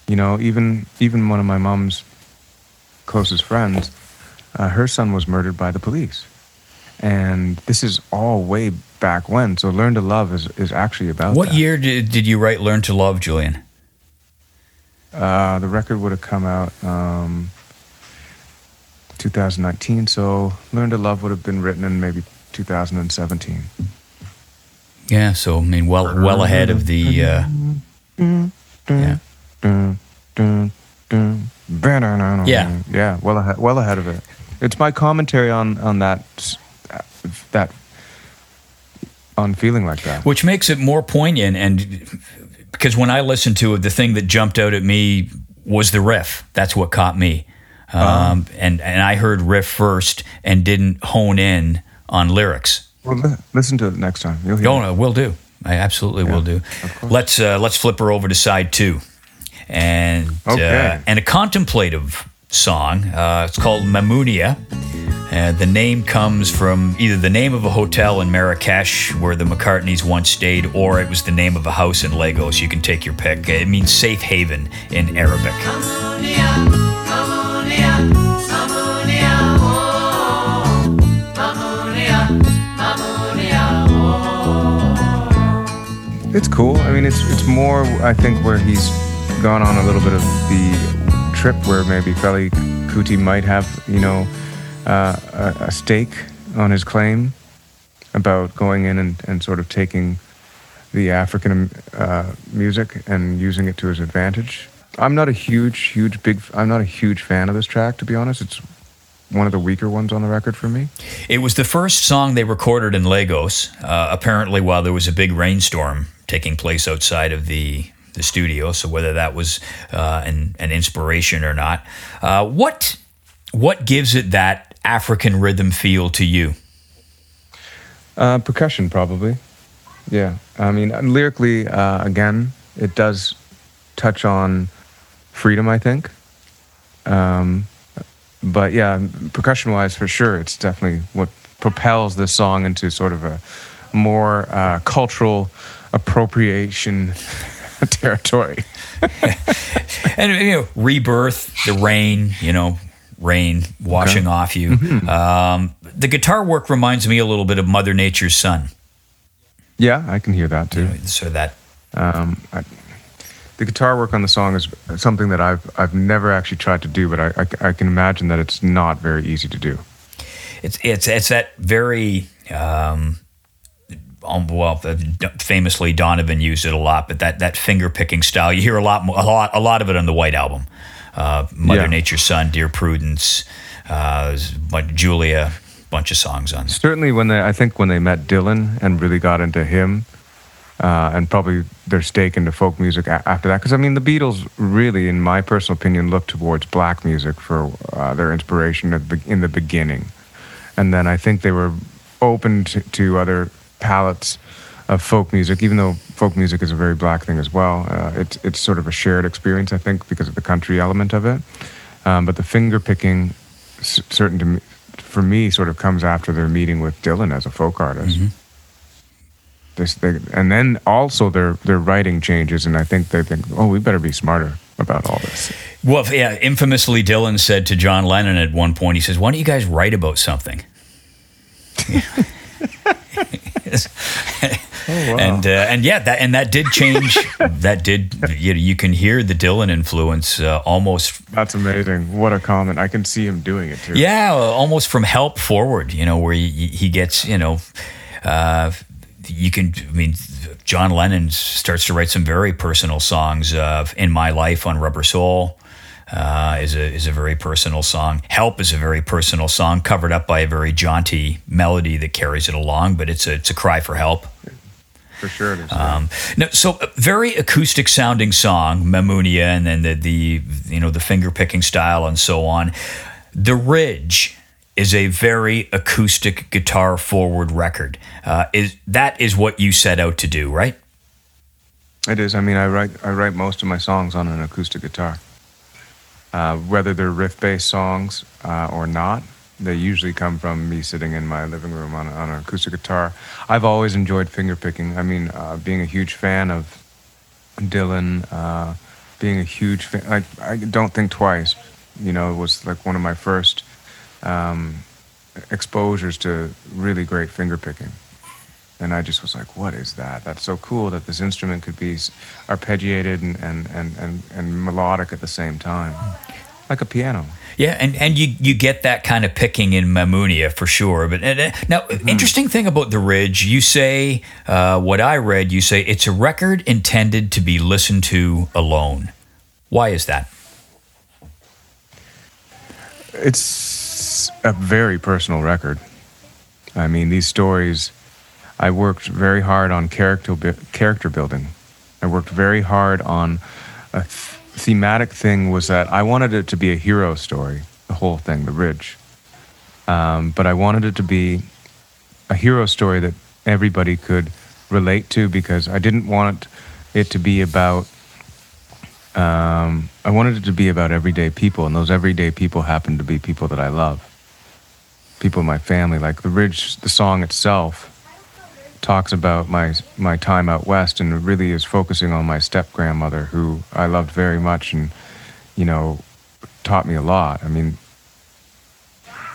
You know, even even one of my mom's closest friends, uh, her son was murdered by the police and this is all way back when. So "Learn to Love" is, is actually about What that. year did, did you write "Learn to Love," Julian? Uh, the record would have come out um, 2019. So "Learn to Love" would have been written in maybe 2017. Yeah, so I mean, well, well ahead of the. Uh, yeah. Yeah. yeah, well ahead, well ahead of it. It's my commentary on on that that on feeling like that. which makes it more poignant and because when i listened to it the thing that jumped out at me was the riff that's what caught me um, and and i heard riff first and didn't hone in on lyrics Well, li- listen to it next time. You'll hear. oh it. no will do i absolutely will do let's uh, let's flip her over to side two and Okay. uh, and a contemplative song. Uh, it's called Mamunia. Uh, the name comes from either the name of a hotel in Marrakesh where the McCartneys once stayed, or it was the name of a house in Lagos. You can take your pick. It means safe haven in Arabic. It's cool. I mean, it's it's more. I think where he's gone on a little bit of the trip where maybe Fela Kuti might have, you know, uh, a, a stake on his claim about going in and, and sort of taking the African uh, music and using it to his advantage. I'm not a huge, huge, big. I'm not a huge fan of this track, to be honest. It's one of the weaker ones on the record for me. It was the first song they recorded in Lagos, uh, apparently while there was a big rainstorm taking place outside of the the studio. So whether that was uh, an an inspiration or not, uh, what what gives it that African rhythm feel to you? Uh, percussion, probably. Yeah, I mean, lyrically, uh, again, it does touch on freedom. I think. Um, but yeah, percussion-wise, for sure, it's definitely what propels this song into sort of a more uh, cultural appropriation territory. and you know, rebirth, the rain, you know, rain washing okay. off you. Mm-hmm. Um, the guitar work reminds me a little bit of Mother Nature's Son. Yeah, I can hear that too. You know, so that um, I, the guitar work on the song is something that I've I've never actually tried to do, but I, I, I can imagine that it's not very easy to do. It's it's it's that very um, um, well, famously Donovan used it a lot, but that that finger picking style you hear a lot a lot a lot of it on the White Album. Uh, Mother yeah. Nature's Son, Dear Prudence, uh, Julia, bunch of songs on. Certainly, when they I think when they met Dylan and really got into him, uh, and probably their stake into folk music a- after that. Because I mean, the Beatles really, in my personal opinion, looked towards black music for uh, their inspiration in the beginning, and then I think they were open to, other palettes of folk music, even though folk music is a very black thing as well. Uh, it's it's sort of a shared experience, I think, because of the country element of it. Um, but the finger picking, certain me, for me, sort of comes after their meeting with Dylan as a folk artist. Mm-hmm. This, they, and then also their their writing changes, and I think they think, oh, we better be smarter about all this. Well, yeah, infamously, Dylan said to John Lennon at one point, he says, "Why don't you guys write about something?" Oh, wow. And uh, and yeah, that and that did change. that did you, know, you can hear the Dylan influence uh, almost. That's amazing. What a comment! I can see him doing it too. Yeah, almost from help forward. You know, where he, he gets you know, uh, you can. I mean, John Lennon starts to write some very personal songs. of in my life on Rubber Soul uh, is a is a very personal song. Help is a very personal song, covered up by a very jaunty melody that carries it along. But it's a it's a cry for help. For sure, it is. Um, no, so very acoustic sounding song, Mamunia, and then the the you know the finger picking style and so on. The Ridge is a very acoustic guitar forward record. Uh, is that is what you set out to do, right? It is. I mean, I write I write most of my songs on an acoustic guitar. Uh, whether they're riff based songs uh, or not, they usually come from me sitting in my living room on, on an acoustic guitar. I've always enjoyed finger picking. I mean, uh, being a huge fan of Dylan, uh, being a huge fan, I, I don't think twice. You know, it was like one of my first um, exposures to really great finger picking. And I just was like, what is that? That's so cool that this instrument could be arpeggiated and, and, and, and, and melodic at the same time, like a piano. Yeah, and, and you, you get that kind of picking in Mamunia for sure. But uh, now, mm-hmm. interesting thing about the Ridge, you say uh, what I read. You say it's a record intended to be listened to alone. Why is that? It's a very personal record. I mean, these stories I worked very hard on character character building. I worked very hard on a th- thematic thing was that I wanted it to be a hero story, the whole thing, the Ridge. Um, but I wanted it to be a hero story that everybody could relate to because I didn't want it to be about Um, I wanted it to be about everyday people, and those everyday people happen to be people that I love. People in my family. Like the Ridge, the song itself talks about my my time out west, and really is focusing on my step grandmother, who I loved very much, and you know, taught me a lot. I mean,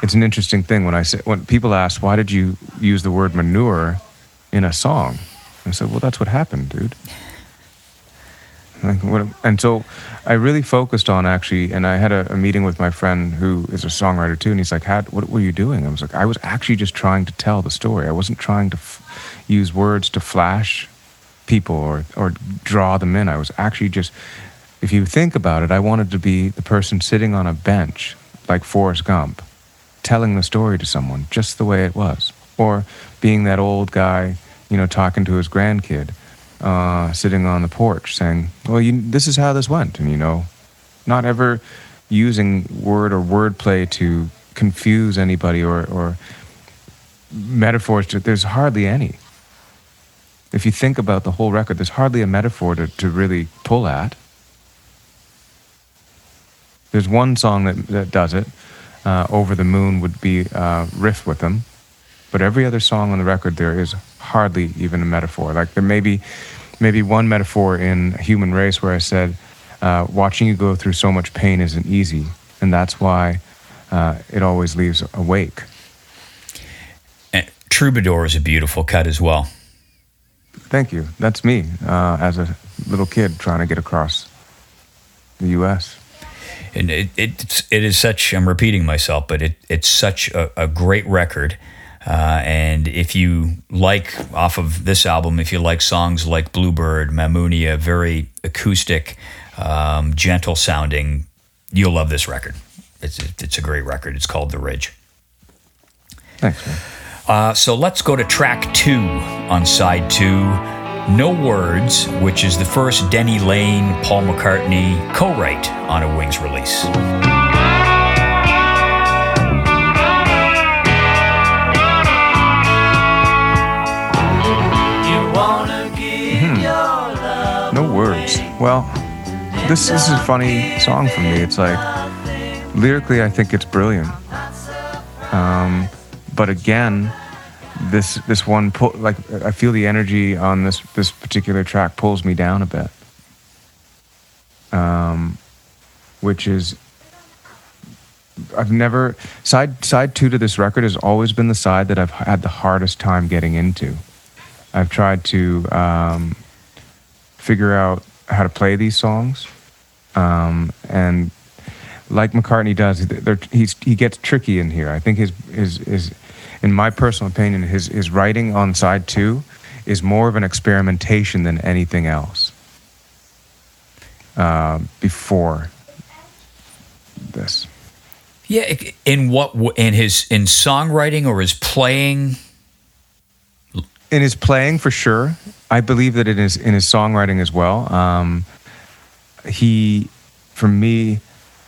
it's an interesting thing when I say when people ask why did you use the word manure in a song, I said, well, that's what happened, dude. Like, what, and so I really focused on actually, and I had a, a, meeting with my friend who is a songwriter too, and he's like, what were you doing? I was like, I was actually just trying to tell the story. I wasn't trying to f- use words to flash people or, or draw them in. I was actually just, if you think about it, I wanted to be the person sitting on a bench, like Forrest Gump, telling the story to someone just the way it was. Or being that old guy, you know, talking to his grandkid uh, sitting on the porch saying, "Well, you, this is how this went," and you know, not ever using word or wordplay to confuse anybody or, or metaphors. To, there's hardly any. If you think about the whole record, there's hardly a metaphor to, to really pull at. There's one song that, that does it. Uh, Over the Moon would be uh, riff with them. But every other song on the record, there is hardly even a metaphor. Like there may be maybe one metaphor in Human Race where I said, uh, watching you go through so much pain isn't easy. And that's why uh, it always leaves a wake. And Troubadour is a beautiful cut as well. Thank you. That's me uh, as a little kid trying to get across the U.S. And it, it, it is such, I'm repeating myself, but it, it's such a, a great record. Uh, and if you like off of this album, if you like songs like Bluebird, Mamunia, very acoustic, um, gentle sounding, you'll love this record. It's it's a great record. It's called The Ridge. Thanks, man. Uh, so let's go to track two on side two. No Words, which is the first Denny Laine, Paul McCartney co write on a Wings release. No words. Well, this, this is a funny song for me. It's like lyrically, I think it's brilliant. Um, but again, this this one pull, like I feel the energy on this this particular track pulls me down a bit. Um, which is I've never side side two to this record has always been the side that I've had the hardest time getting into. I've tried to um, figure out how to play these songs. Um, and like McCartney does, he gets tricky in here. I think his, his, his, in my personal opinion, his, his writing on side two is more of an experimentation than anything else uh, before this. Yeah, in what in his in songwriting or his playing in his playing for sure. I believe that it is in his songwriting as well. Um, he, for me,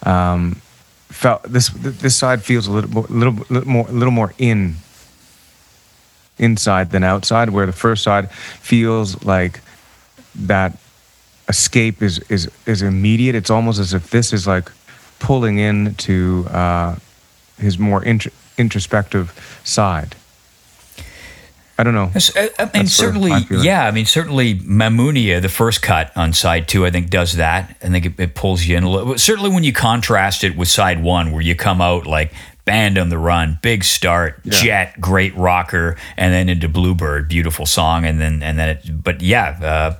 um, felt this this side feels a little little little more a little more in inside than outside. Where the first side feels like that escape is is is immediate. It's almost as if this is like pulling into uh, his more int- introspective side. I don't know. I, I mean, certainly, yeah. I mean, certainly, Mamunia, the first cut on side two, I think does that. I think it, it pulls you in a little. Certainly, when you contrast it with side one, where you come out like band on the run, big start, yeah. jet, great rocker, and then into Bluebird, beautiful song, and then and then it. But yeah. Uh,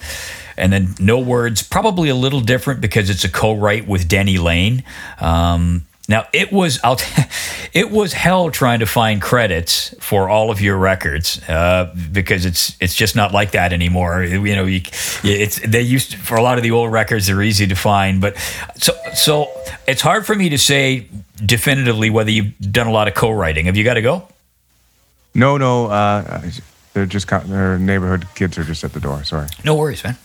and then no words, probably a little different because it's a co-write with Denny Laine Um, now it was I'll t- it was hell trying to find credits for all of your records uh, because it's it's just not like that anymore. You know, you, it's they used to, for a lot of the old records they're easy to find, but so so it's hard for me to say definitively whether you've done a lot of co-writing. Have you got to go? No, no. Uh, they're just their neighborhood kids are just at the door. Sorry. No worries, man.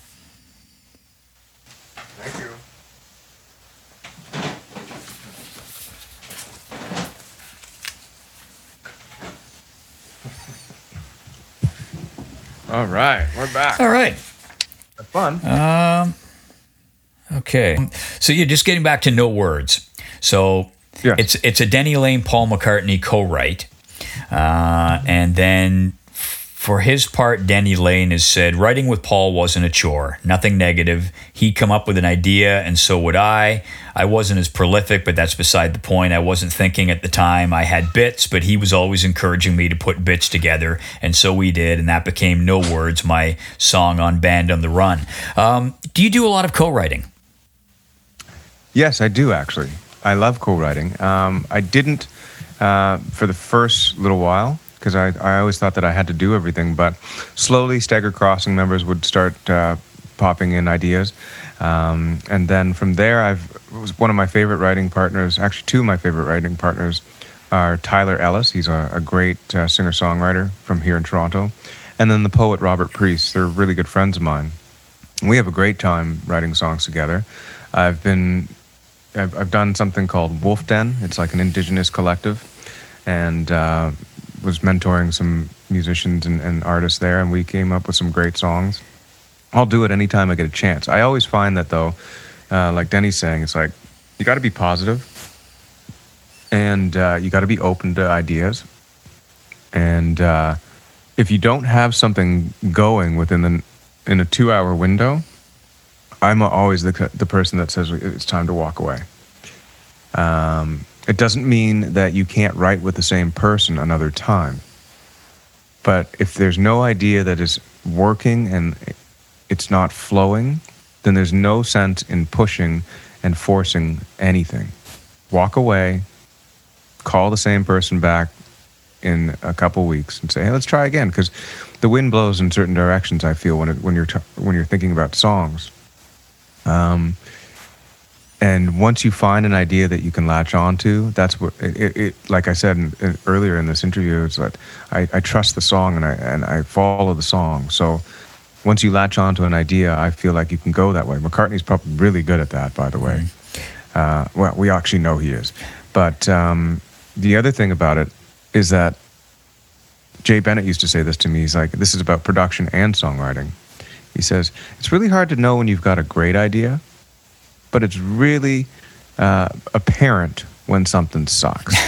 All right, we're back. All right. fun. Um. Okay. So you're just getting back to no words. So it's it's a Denny Laine Paul McCartney co-write, uh, and then for his part, Denny Laine has said writing with Paul wasn't a chore. Nothing negative. He'd come up with an idea, and so would I. I wasn't as prolific, but that's beside the point. I wasn't thinking at the time. I had bits, but he was always encouraging me to put bits together, and so we did, and that became No Words, my song on Band on the Run. Um, do you do a lot of co-writing? Yes, I do actually. I love co-writing. Um, I didn't uh, for the first little while because I, I always thought that I had to do everything, but slowly Staggered Crossing members would start uh, popping in ideas. Um, and then from there, I've was one of my favorite writing partners. Actually, two of my favorite writing partners are Tyler Ellis. He's a, a great uh, singer-songwriter from here in Toronto, and then the poet Robert Priest. They're really good friends of mine. We have a great time writing songs together. I've been I've, I've done something called Wolf Den. It's like an indigenous collective, and uh, was mentoring some musicians and, and artists there, and we came up with some great songs. I'll do it anytime I get a chance. I always find that though, uh, like Denny's saying, it's like you got to be positive, and uh, you got to be open to ideas, and uh, if you don't have something going within the in a two-hour window, I'm always the the person that says it's time to walk away. Um, it doesn't mean that you can't write with the same person another time. But if there's no idea that is working and it's not flowing, then there's no sense in pushing and forcing anything. Walk away, call the same person back in a couple weeks and say, "Hey, let's try again." Because the wind blows in certain directions. I feel when it, when you're t- when you're thinking about songs. Um, and once you find an idea that you can latch onto, that's what it. it, like I said in, in, earlier in this interview, it's that I, I trust the song and I and I follow the song. So once you latch onto an idea, I feel like you can go that way. McCartney's probably really good at that, by the way. Uh, well, we actually know he is. But um, the other thing about it is that Jay Bennett used to say this to me. He's like, "This is about production and songwriting." He says, It's really hard to know when you've got a great idea, but it's really uh, apparent when something sucks.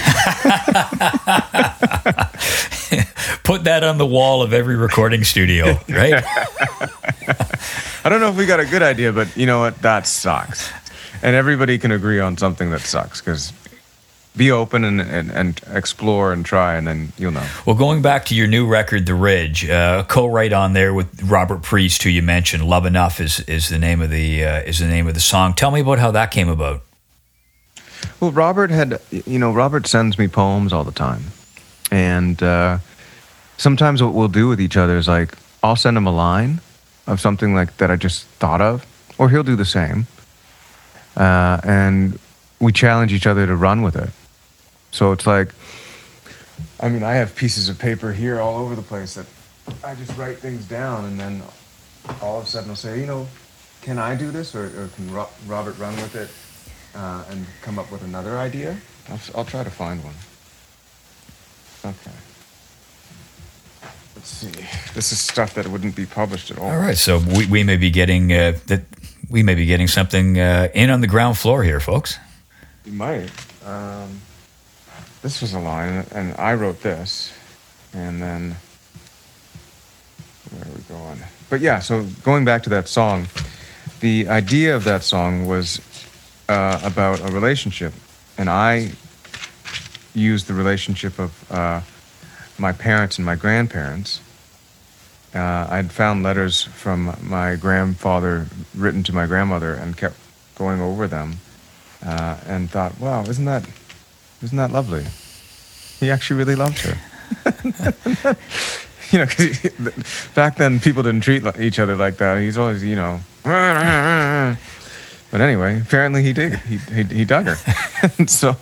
Put that on the wall of every recording studio, right? I don't know if we got a good idea, but you know what? That sucks. And everybody can agree on something that sucks because be open and, and, and explore and try, and then you'll know. Well, going back to your new record, The Ridge, uh, co-write on there with Robert Priest, who you mentioned. Love Enough is, is the name of the uh, is the name of the song. Tell me about how that came about. Well, Robert had, you know, Robert sends me poems all the time, and uh, sometimes what we'll do with each other is like I'll send him a line of something like that I just thought of, or he'll do the same, uh, and we challenge each other to run with it. So it's like, I mean, I have pieces of paper here all over the place that I just write things down, and then all of a sudden I'll say, you know, can I do this, or, or can Ro- Robert run with it uh, and come up with another idea? I'll, I'll try to find one. Okay. Let's see. This is stuff that wouldn't be published at all. All right, so we, we may be getting uh, that we may be getting something uh, in on the ground floor here, folks. You might. Um, this was a line, and I wrote this, and then where are we going? But yeah, so going back to that song, the idea of that song was uh, about a relationship, and I used the relationship of uh, my parents and my grandparents. Uh, I'd found letters from my grandfather written to my grandmother and kept going over them uh, and thought, wow, isn't that, isn't that lovely? He actually really loved her. you know, 'cause he- back then people didn't treat each other like that. He's always, you know. But anyway, apparently he did. He, he, he dug her. and so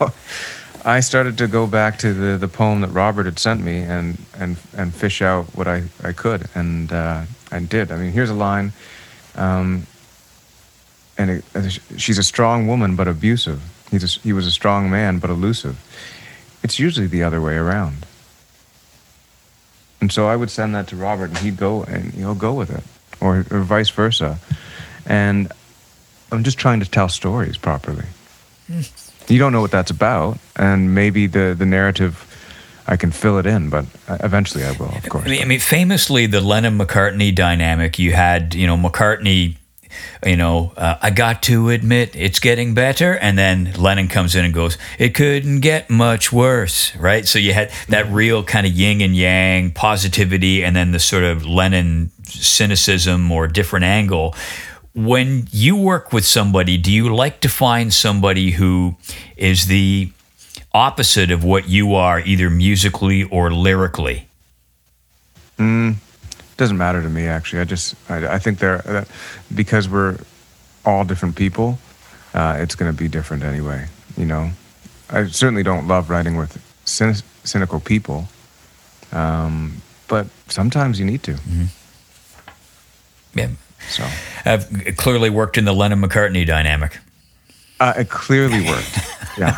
I started to go back to the, the poem that Robert had sent me and, and, and fish out what I, I could. And uh, I did. I mean, here's a line. Um, and it, she's a strong woman, but abusive. He's a, he was a strong man, but elusive. It's usually the other way around. And so I would send that to Robert, and he'd go and he'll go with it, or, or vice versa. And I'm just trying to tell stories properly. You don't know what that's about, and maybe the the narrative. I can fill it in, but uh, eventually I will, of course. I mean, I mean, famously, the Lennon McCartney dynamic. You had, you know, McCartney. You know, uh, I got to admit it's getting better, and then Lennon comes in and goes, "It couldn't get much worse," right? So you had that real kind of yin and yang positivity, and then the sort of Lennon cynicism or different angle. When you work with somebody, do you like to find somebody who is the opposite of what you are, either musically or lyrically? Doesn't matter to me actually. I just I, I think they're uh, because we're all different people. Uh, it's going to be different anyway. You know, I certainly don't love writing with cyn- cynical people, um, but sometimes you need to. Yeah. So I've clearly worked in the Lennon McCartney dynamic. uh, it clearly worked. yeah.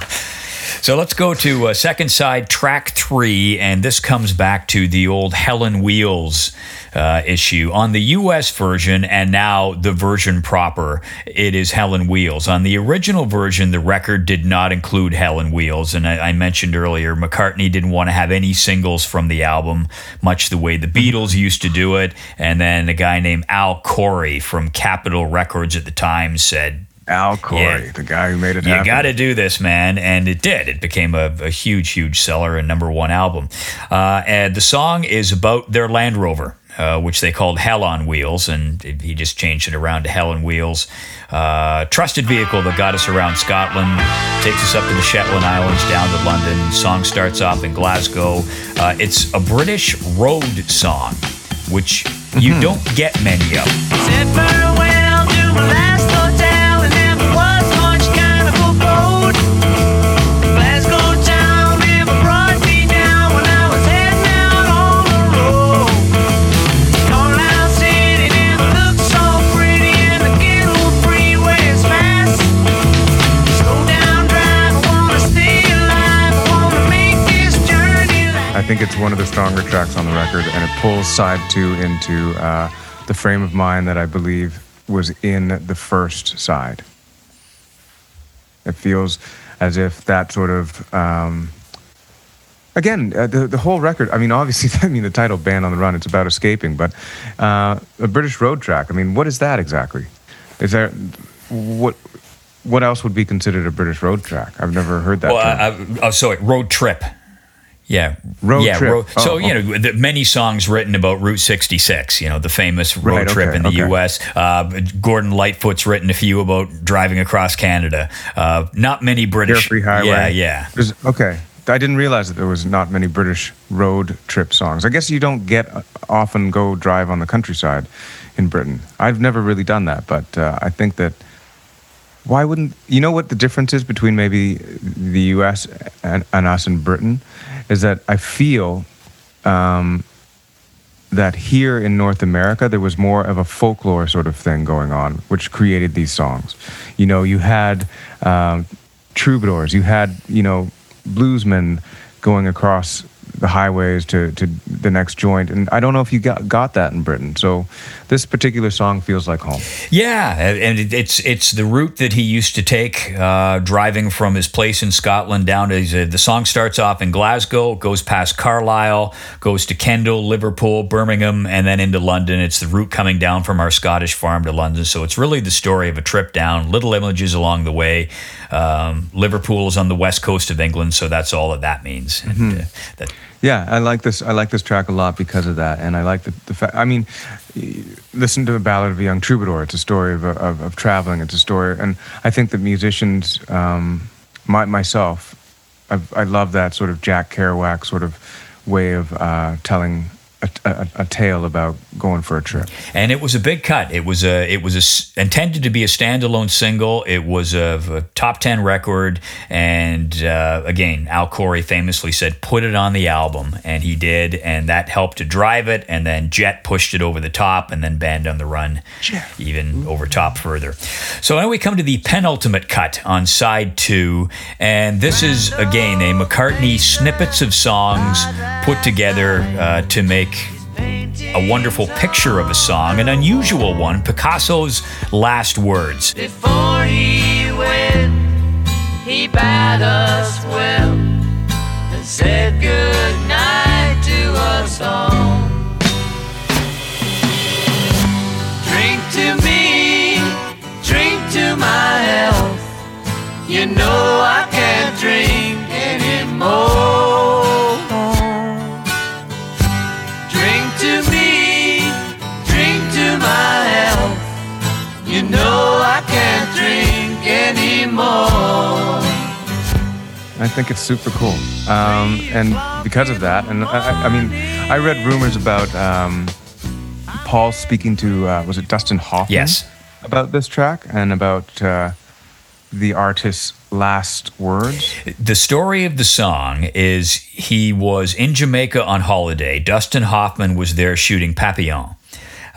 So let's go to uh, second side, track three, and this comes back to the old Helen Wheels uh, issue. On the US version, and now the version proper, it is Helen Wheels. On the original version, the record did not include Helen Wheels, and I, I mentioned earlier, McCartney didn't want to have any singles from the album, much the way the Beatles used to do it. And then a guy named Al Coury from Capitol Records at the time said, Al Coury, Yeah. the guy who made it you happen. got to do this, man. And it did. It became a, a huge, huge seller and number one album. Uh, and the song is about their Land Rover. Uh, which they called Hell on Wheels, and it- he just changed it around to Hell on Wheels. Uh, trusted vehicle that got us around Scotland, takes us up to the Shetland Islands, down to London. Song starts off in Glasgow. Uh, it's a British road song, which you don't get many of. Think it's one of the stronger tracks on the record, and it pulls side two into uh, the frame of mind that I believe was in the first side. It feels as if that sort of, um, again, uh, the the whole record. I mean, obviously, I mean the title "Band on the Run." It's about escaping, but uh, a British road track. I mean, what is that exactly? Is there what? What else would be considered a British road track? I've never heard that. Well, uh, uh, oh, sorry, road trip. Yeah, Road yeah, trip. road- so Oh, you know, the, many songs written about Route 66. You know, the famous road Right, trip okay, in the okay. U.S. Uh, Gordon Lightfoot's written a few about driving across Canada. Uh, not many British. Carefree Highway. Yeah, yeah. There's, okay. I didn't realize that there was not many British road trip songs. I guess you don't get uh, often go drive on the countryside in Britain. I've never really done that, but uh, I think that why wouldn't you know what the difference is between maybe the U.S. and, and us in Britain is that I feel um, that here in North America there was more of a folklore sort of thing going on, which created these songs. You know, you had um, troubadours, you had you know bluesmen going across the highways to, to the next joint, and I don't know if you got got that in Britain. So this particular song feels like home. Yeah, and it's it's the route that he used to take, uh, driving from his place in Scotland down to uh, the song starts off in Glasgow, goes past Carlisle, goes to Kendal, Liverpool, Birmingham, and then into London. It's the route coming down from our Scottish farm to London. So it's really the story of a trip down, little images along the way. Um, Liverpool is on the west coast of England, so that's all that that means. And, uh, that, Yeah, I like this. I like this track a lot because of that, and I like the, the fact. I mean, listen to the Ballad of a Young Troubadour. It's a story of, of, of traveling. It's a story, and I think that musicians, um, my, myself, I've, I love that sort of Jack Kerouac sort of way of uh, telling a, a, a tale about going for a trip. and it was a big cut. It was a it was a intended to be a standalone single. It was a, a top ten record, and uh, again, Al Coury famously said, "Put it on the album," and he did, and that helped to drive it. And then Jet pushed it over the top, and then Band on the Run even over top further. So now we come to the penultimate cut on side two, and this is again a McCartney snippets of songs put together uh, to make a wonderful picture of a song, an unusual one Picasso's last words. Before he went, he bade us well and said good night to us all. Drink to me, drink to my health. You know I I think it's super cool. Um, and because of that, and I, I- mean, I read rumors about um, Paul speaking to, uh, was it Dustin Hoffman? Yes. About this track and about uh, the artist's last words. The story of the song is he was in Jamaica on holiday. Dustin Hoffman was there shooting Papillon.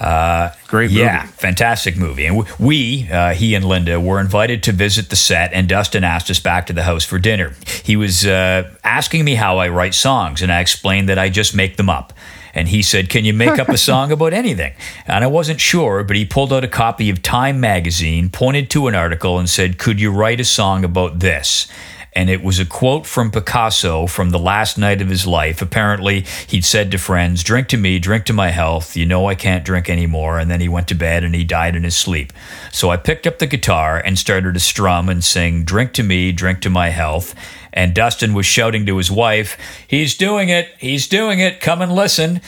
Uh, Great movie. Yeah, fantastic movie. And we, uh, he and Linda, were invited to visit the set, and Dustin asked us back to the house for dinner. He was uh, asking me how I write songs, and I explained that I just make them up. And he said, Can you make up a song about anything? And I wasn't sure, but he pulled out a copy of Time magazine, pointed to an article, and said, Could you write a song about this? And it was a quote from Picasso from the last night of his life. Apparently, he'd said to friends, Drink to me, drink to my health. You know I can't drink anymore. And then he went to bed and he died in his sleep. So I picked up the guitar and started to strum and sing, Drink to me, drink to my health. And Dustin was shouting to his wife, He's doing it, he's doing it, come and listen.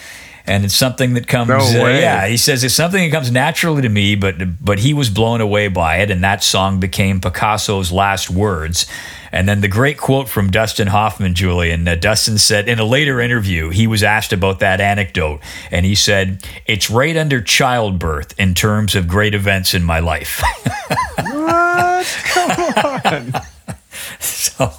And it's something that comes, No uh, yeah, he says it's something that comes naturally to me, but but he was blown away by it, and that song became Picasso's last words. And then the great quote from Dustin Hoffman, Julian. Uh, Dustin said in a later interview, he was asked about that anecdote, and he said, "It's right under childbirth in terms of great events in my life." What? Come on. so,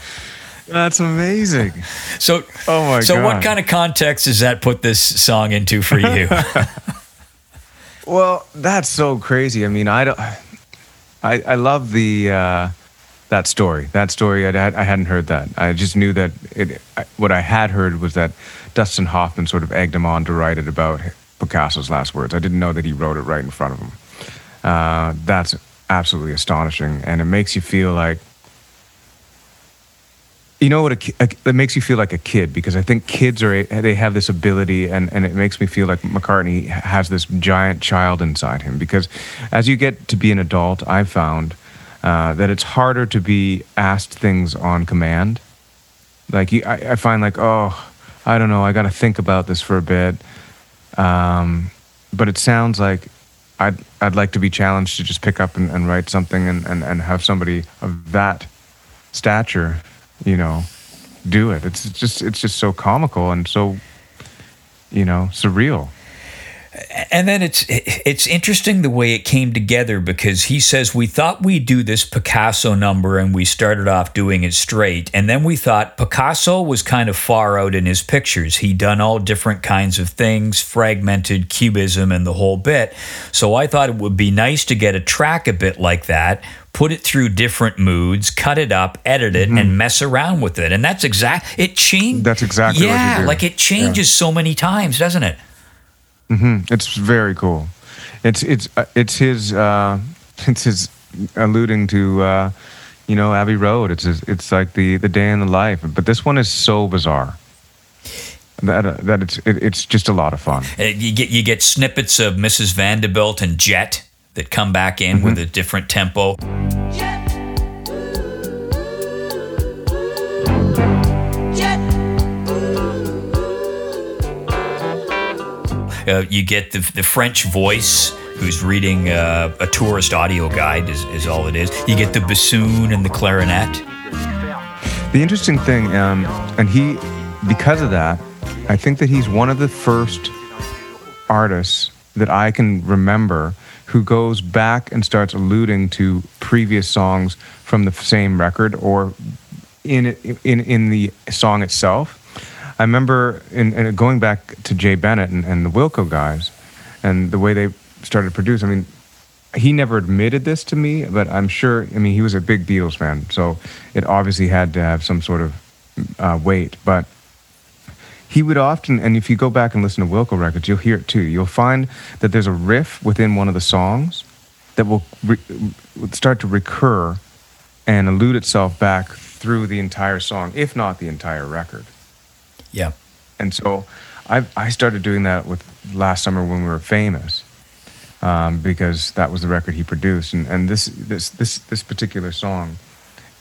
That's amazing. so, Oh my so, what kind of context does that put this song into for you? Well, that's so crazy. I mean, I don't. I, I love the uh, that story. That story, I, had- I hadn't heard that. I just knew that it. I, what I had heard was that Dustin Hoffman sort of egged him on to write it about Picasso's last words. I didn't know that he wrote it right in front of him. Uh, that's absolutely astonishing, and it makes you feel like. You know what? A, a, it makes you feel like a kid because I think kids are they have this ability, and, and it makes me feel like McCartney has this giant child inside him. Because as you get to be an adult, I've found uh, that it's harder to be asked things on command. Like you, I, I find like, oh, I don't know, I got to think about this for a bit. Um, but it sounds like I'd I'd like to be challenged to just pick up and, and write something and, and, and have somebody of that stature, you know, do it. It's just it's just so comical and so you know, surreal. And then it's it's interesting the way it came together because he says we thought we'd do this Picasso number and we started off doing it straight. And then we thought Picasso was kind of far out in his pictures. He'd done all different kinds of things fragmented cubism and the whole bit. So I thought it would be nice to get a track a bit like that put it through different moods cut it up edit it and mess around with it. And that's exact it changed Mm-hmm. That's exactly what you yeah do. like it changes so many times doesn't it It's very cool. It's it's uh, it's his uh, it's his alluding to uh, you know Abbey Road. It's his, it's like the the day in the life. But this one is so bizarre that uh, that it's it, it's just a lot of fun. Uh, you get you get snippets of Mrs. Vanderbilt and Jet that come back in with Mm-hmm. a different tempo. Uh, you get the, the French voice who's reading uh, a tourist audio guide is, is all it is. You get the bassoon and the clarinet. The interesting thing, um, and he, because of that, I think that he's one of the first artists that I can remember who goes back and starts alluding to previous songs from the same record or in in in the song itself. I remember in, in going back to Jay Bennett and, and the Wilco guys, and the way they started to produce. I mean, he never admitted this to me, but I'm sure. I mean, he was a big Beatles fan, so it obviously had to have some sort of uh, weight. But he would often, and if you go back and listen to Wilco records, you'll hear it too. You'll find that there's a riff within one of the songs that will re- start to recur and elude itself back through the entire song, if not the entire record. Yeah. And so I, I started doing that with last summer when we were famous. Um, because that was the record he produced, and, and this this this this particular song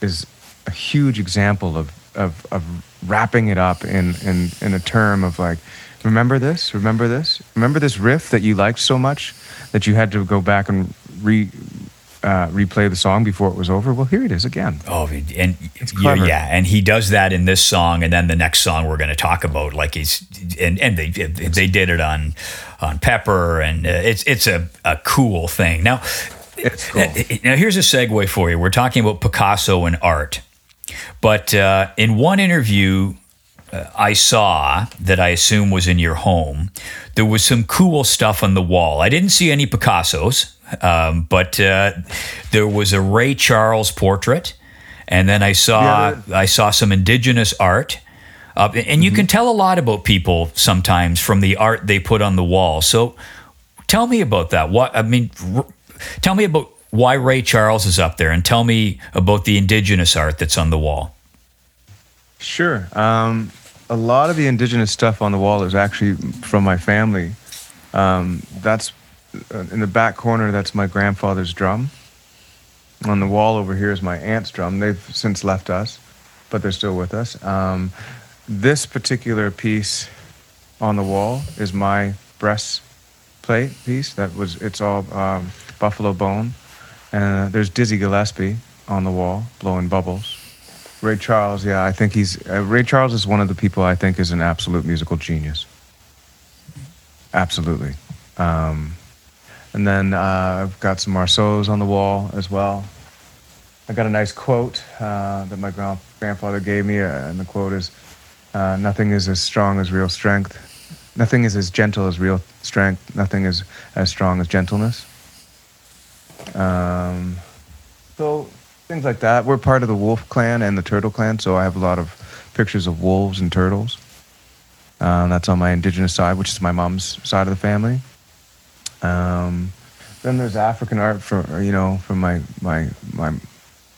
is a huge example of of, of wrapping it up in, in in a term of like, remember this, remember this, remember this riff that you liked so much that you had to go back and re uh, replay the song before it was over. Well, here it is again. Oh, and yeah, yeah, and he does that in this song, and then the next song we're going to talk about, like he's and and they they did it on on Pepper, and uh, it's it's a, a cool thing. Now, It's cool. now here's a segue for you. We're talking about Picasso and art, but uh, in one interview uh, I saw that I assume was in your home, there was some cool stuff on the wall. I didn't see any Picassos, um, but uh, there was a Ray Charles portrait, and then I saw Yeah, I saw some indigenous art. Uh, and you can tell a lot about people sometimes from the art they put on the wall. So, tell me about that. What I mean, r- tell me about why Ray Charles is up there, and tell me about the indigenous art that's on the wall. Sure. Um, a lot of the indigenous stuff on the wall is actually from my family. Um, that's in the back corner. That's my grandfather's drum. On the wall over here is my aunt's drum. They've since left us, but they're still with us. Um, this particular piece on the wall is my breastplate piece. That was it's all um, buffalo bone. And there's Dizzy Gillespie on the wall blowing bubbles. Ray Charles, yeah, I think he's uh, Ray Charles is one of the people I think is an absolute musical genius. Absolutely. Um, and then uh, I've got some Morrisseaus on the wall as well. I got a nice quote uh, that my grand- grandfather gave me, uh, and the quote is, uh, "Nothing is as strong as real strength. Nothing is as gentle as real strength. Nothing is as strong as gentleness." Um, so things like that. We're part of the Wolf Clan and the Turtle Clan, so I have a lot of pictures of wolves and turtles. Um, that's on my indigenous side, which is my mom's side of the family. Um, then there's African art for you know from my my my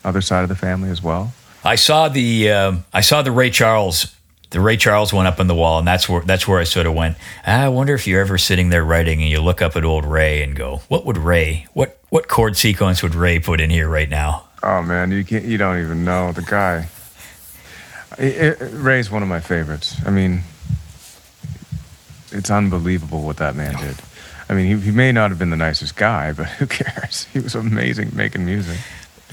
other side of the family as well. I saw the um I saw the Ray Charles the Ray Charles one up on the wall, and that's where that's where I sort of went. "Ah, I wonder if you're ever sitting there writing and you look up at old Ray and go, "What would Ray? What what chord sequence would Ray put in here right now?" Oh man, you can't you don't even know the guy. I- I- Ray's one of my favorites. I mean, it's unbelievable what that man did. I mean, he, he may not have been the nicest guy, but who cares? He was amazing making music.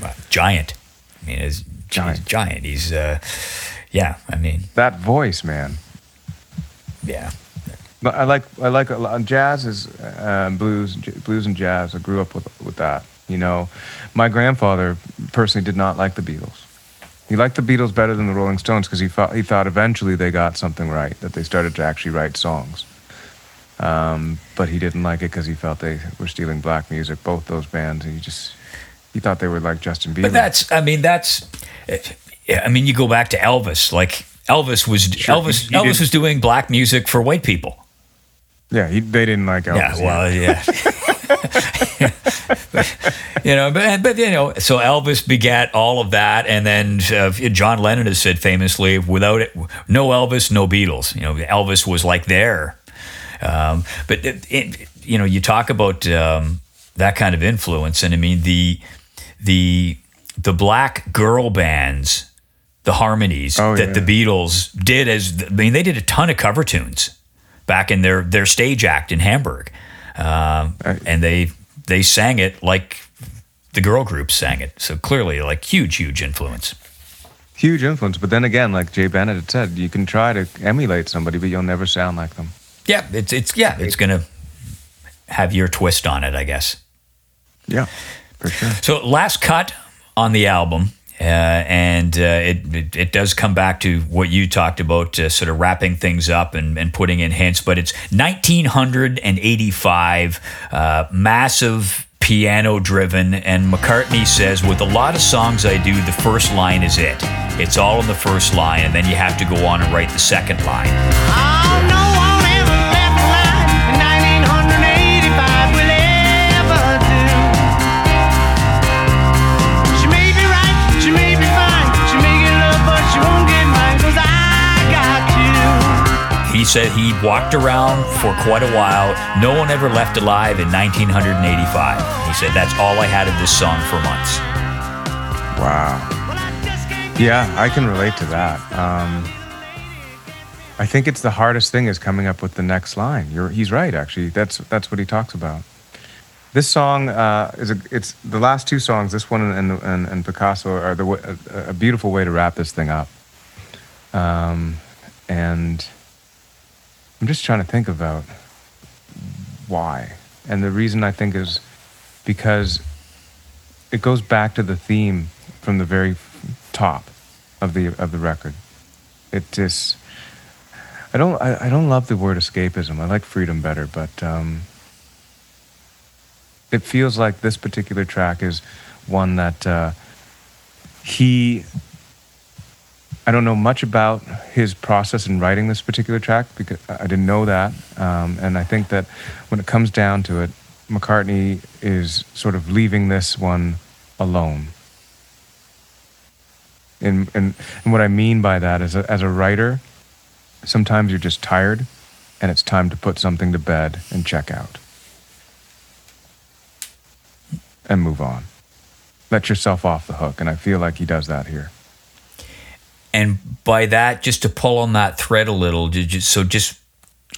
Uh, Giant. I mean, he's Giant. Giant. He's uh, yeah. I mean, That voice, man. yeah. But I like I like a lot. Jazz is uh, blues, j- blues and jazz. I grew up with with that. You know, my grandfather personally did not like the Beatles. He liked the Beatles better than the Rolling Stones because he thought he thought eventually they got something right that they started to actually write songs. Um, but he didn't like it because he felt they were stealing black music. Both those bands, and he just he thought they were like Justin Bieber. But that's, I mean, that's, I mean, you go back to Elvis. Like Elvis was Sure, Elvis. he- he Elvis was doing black music for white people. yeah, he, they didn't like Elvis. Yeah, well, yeah. you know, but, but you know, so Elvis begat all of that, and then uh, John Lennon has said famously, "Without it, no Elvis, no Beatles." You know, Elvis was like there. Um, but it, it, you know, you talk about um, that kind of influence, and I mean the the the black girl bands, the harmonies Oh, that yeah. the Beatles did as I mean, they did a ton of cover tunes back in their their stage act in Hamburg, um, Right. and they they sang it like the girl groups sang it. So clearly, like huge, huge influence. huge influence. But then again, like Jay Bennett had said, you can try to emulate somebody, but you'll never sound like them. Yeah, it's it's yeah, it's gonna have your twist on it, I guess. Yeah, for sure. So last cut on the album, uh, and uh, it, it it does come back to what you talked about, uh, sort of wrapping things up and, and putting in hints. But it's 1985, uh, massive piano driven, and McCartney says, with a lot of songs I do, the first line is it. It's all in the first line, and then you have to go on and write the second line. Said he walked around for quite a while. No one ever left alive in 1985. He said, That's all I had of this song for months. Wow. Yeah, I can relate to that. Um, I think it's the hardest thing is coming up with the next line. You're, he's right, actually. That's that's what he talks about. This song uh, is a, it's the last two songs. This one and and, and Picasso are the a, a beautiful way to wrap this thing up. Um, and I'm just trying to think about why. And the reason I think is because it goes back to the theme from the very top of the of the record. It just I don't I, I don't love the word escapism. I like freedom better, but um, it feels like this particular track is one that uh, he I don't know much about his process in writing this particular track because I didn't know that. Um, and I think that when it comes down to it, McCartney is sort of leaving this one alone. And, and, and what I mean by that is, as a writer, sometimes you're just tired and it's time to put something to bed and check out and move on. Let yourself off the hook. And I feel like he does that here. And by that, just to pull on that thread a little, you, so just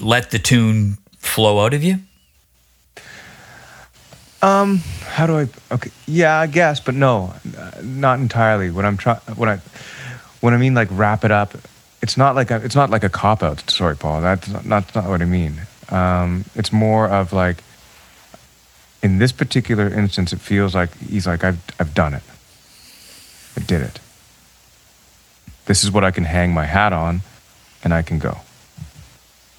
let the tune flow out of you? Um, how do I? Okay, yeah, I guess, but no, not entirely. When I'm trying, when I, when I mean like wrap it up, it's not like a, it's not like a cop out. Sorry, Paul. That's not, that's not what I mean. Um, it's more of like, in this particular instance, it feels like he's like I've I've done it. I did it. This is what I can hang my hat on, and I can go.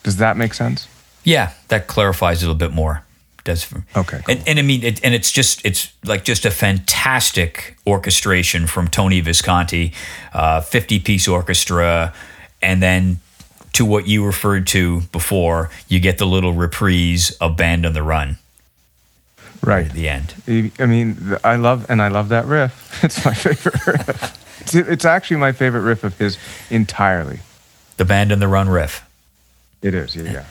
Does that make sense? Yeah, that clarifies it a little bit more. Does for, Okay, and, and I mean, it, and it's just it's like just a fantastic orchestration from Tony Visconti, uh, fifty piece orchestra, and then to what you referred to before, you get the little reprise of Band on the Run Right. at the end. I mean, I love and I love that riff. It's my favorite riff. It's, it's actually my favorite riff of his entirely. The Band and the Run riff. It is, yeah, yeah.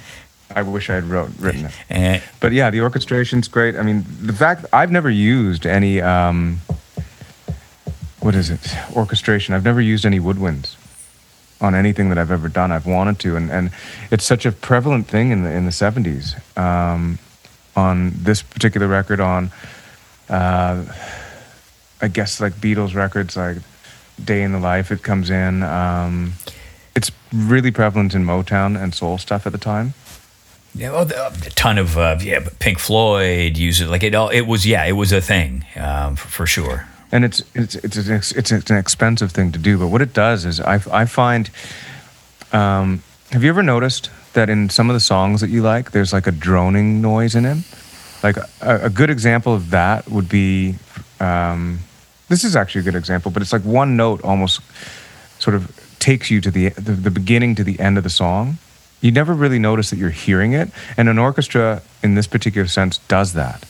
I wish I had wrote, written it. But yeah, the orchestration's great. I mean, the fact I've never used any um, what is it? Orchestration. I've never used any woodwinds on anything that I've ever done. I've wanted to, and, and it's such a prevalent thing in the in the seventies. Um, on this particular record, on uh, I guess like Beatles records, like Day in the Life, it comes in. Um, it's really prevalent in Motown and soul stuff at the time. Yeah, well, the- a ton of uh, yeah, but Pink Floyd use it like it all. It was yeah, it was a thing um, for, for sure. and it's it's it's an, ex- it's an expensive thing to do. But what it does is I I find. Um, have you ever noticed that in some of the songs that you like, there's like a droning noise in them? Like a, a good example of that would be. Um, this is actually a good example, but it's like one note almost sort of takes you to the, the the beginning to the end of the song. You never really notice that you're hearing it, and an orchestra, in this particular sense, does that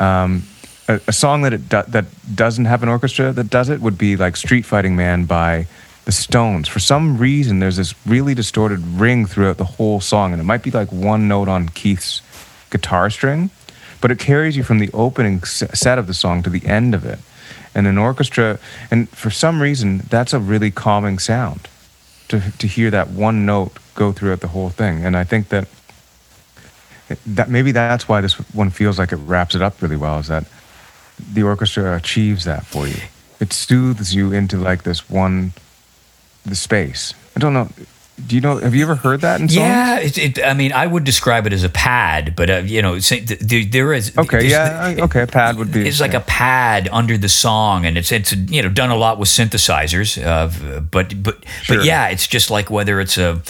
um, a, a song that it do, that doesn't have an orchestra that does it would be like Street Fighting Man by the Stones. For some reason, there's this really distorted ring throughout the whole song, and it might be like one note on Keith's guitar string, but it carries you from the opening set of the song to the end of it. And an orchestra, and for some reason, that's a really calming sound to to hear that one note go throughout the whole thing. And I think that that maybe that's why this one feels like it wraps it up really well is that the orchestra achieves that for you. It soothes you into like this one the space. I don't know do you know have you ever heard that in songs Yeah, it, it, I mean, I would describe it as a pad, but uh, you know, say- th- there, there is okay yeah I- okay a pad would be It's like yeah. a pad under the song, and it's it's you know done a lot with synthesizers, uh, but but Sure. but yeah, it's just like whether it's a,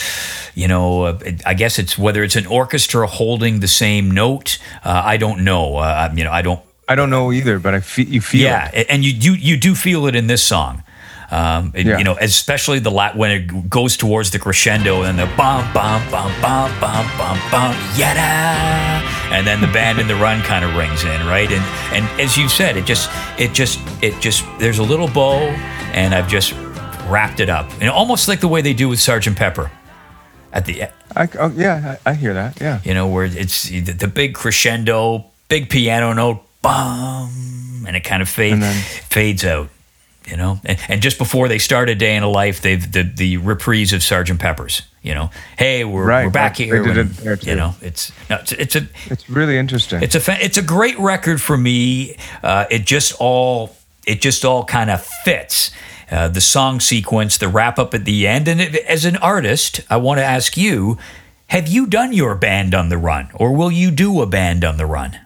you know, uh, I guess it's whether it's an orchestra holding the same note. Uh, I don't know. Uh, you know, I don't. i don't know either but i feel you feel Yeah, it. and you do you do feel it in this song. Um, it- Yeah. You know, especially the la- when it goes towards the crescendo and the bum bum bum bum bum bum bum yada, and then the band in the run kind of rings in, right? And and as you said, it just it just it just there's a little bow, and I've just wrapped it up, and almost like the way they do with Sergeant Pepper at the I, oh, yeah, I, I hear that. Yeah. You know, where it's the, the big crescendo, big piano note, bum, and it kind of fades then- fades out. You know, and, and just before they start a day in a life, they've the, the reprise of Sergeant Pepper's. You know, hey, we're, Right, we're back here. And, you know, it's no, it's, it's a It's really interesting. it's a fa- it's a great record for me. Uh, it just all it just all kind of fits. Uh, the song sequence, the wrap up at the end, and it, as an artist, I want to ask you: Have you done your band on the run, or will you do a band on the run?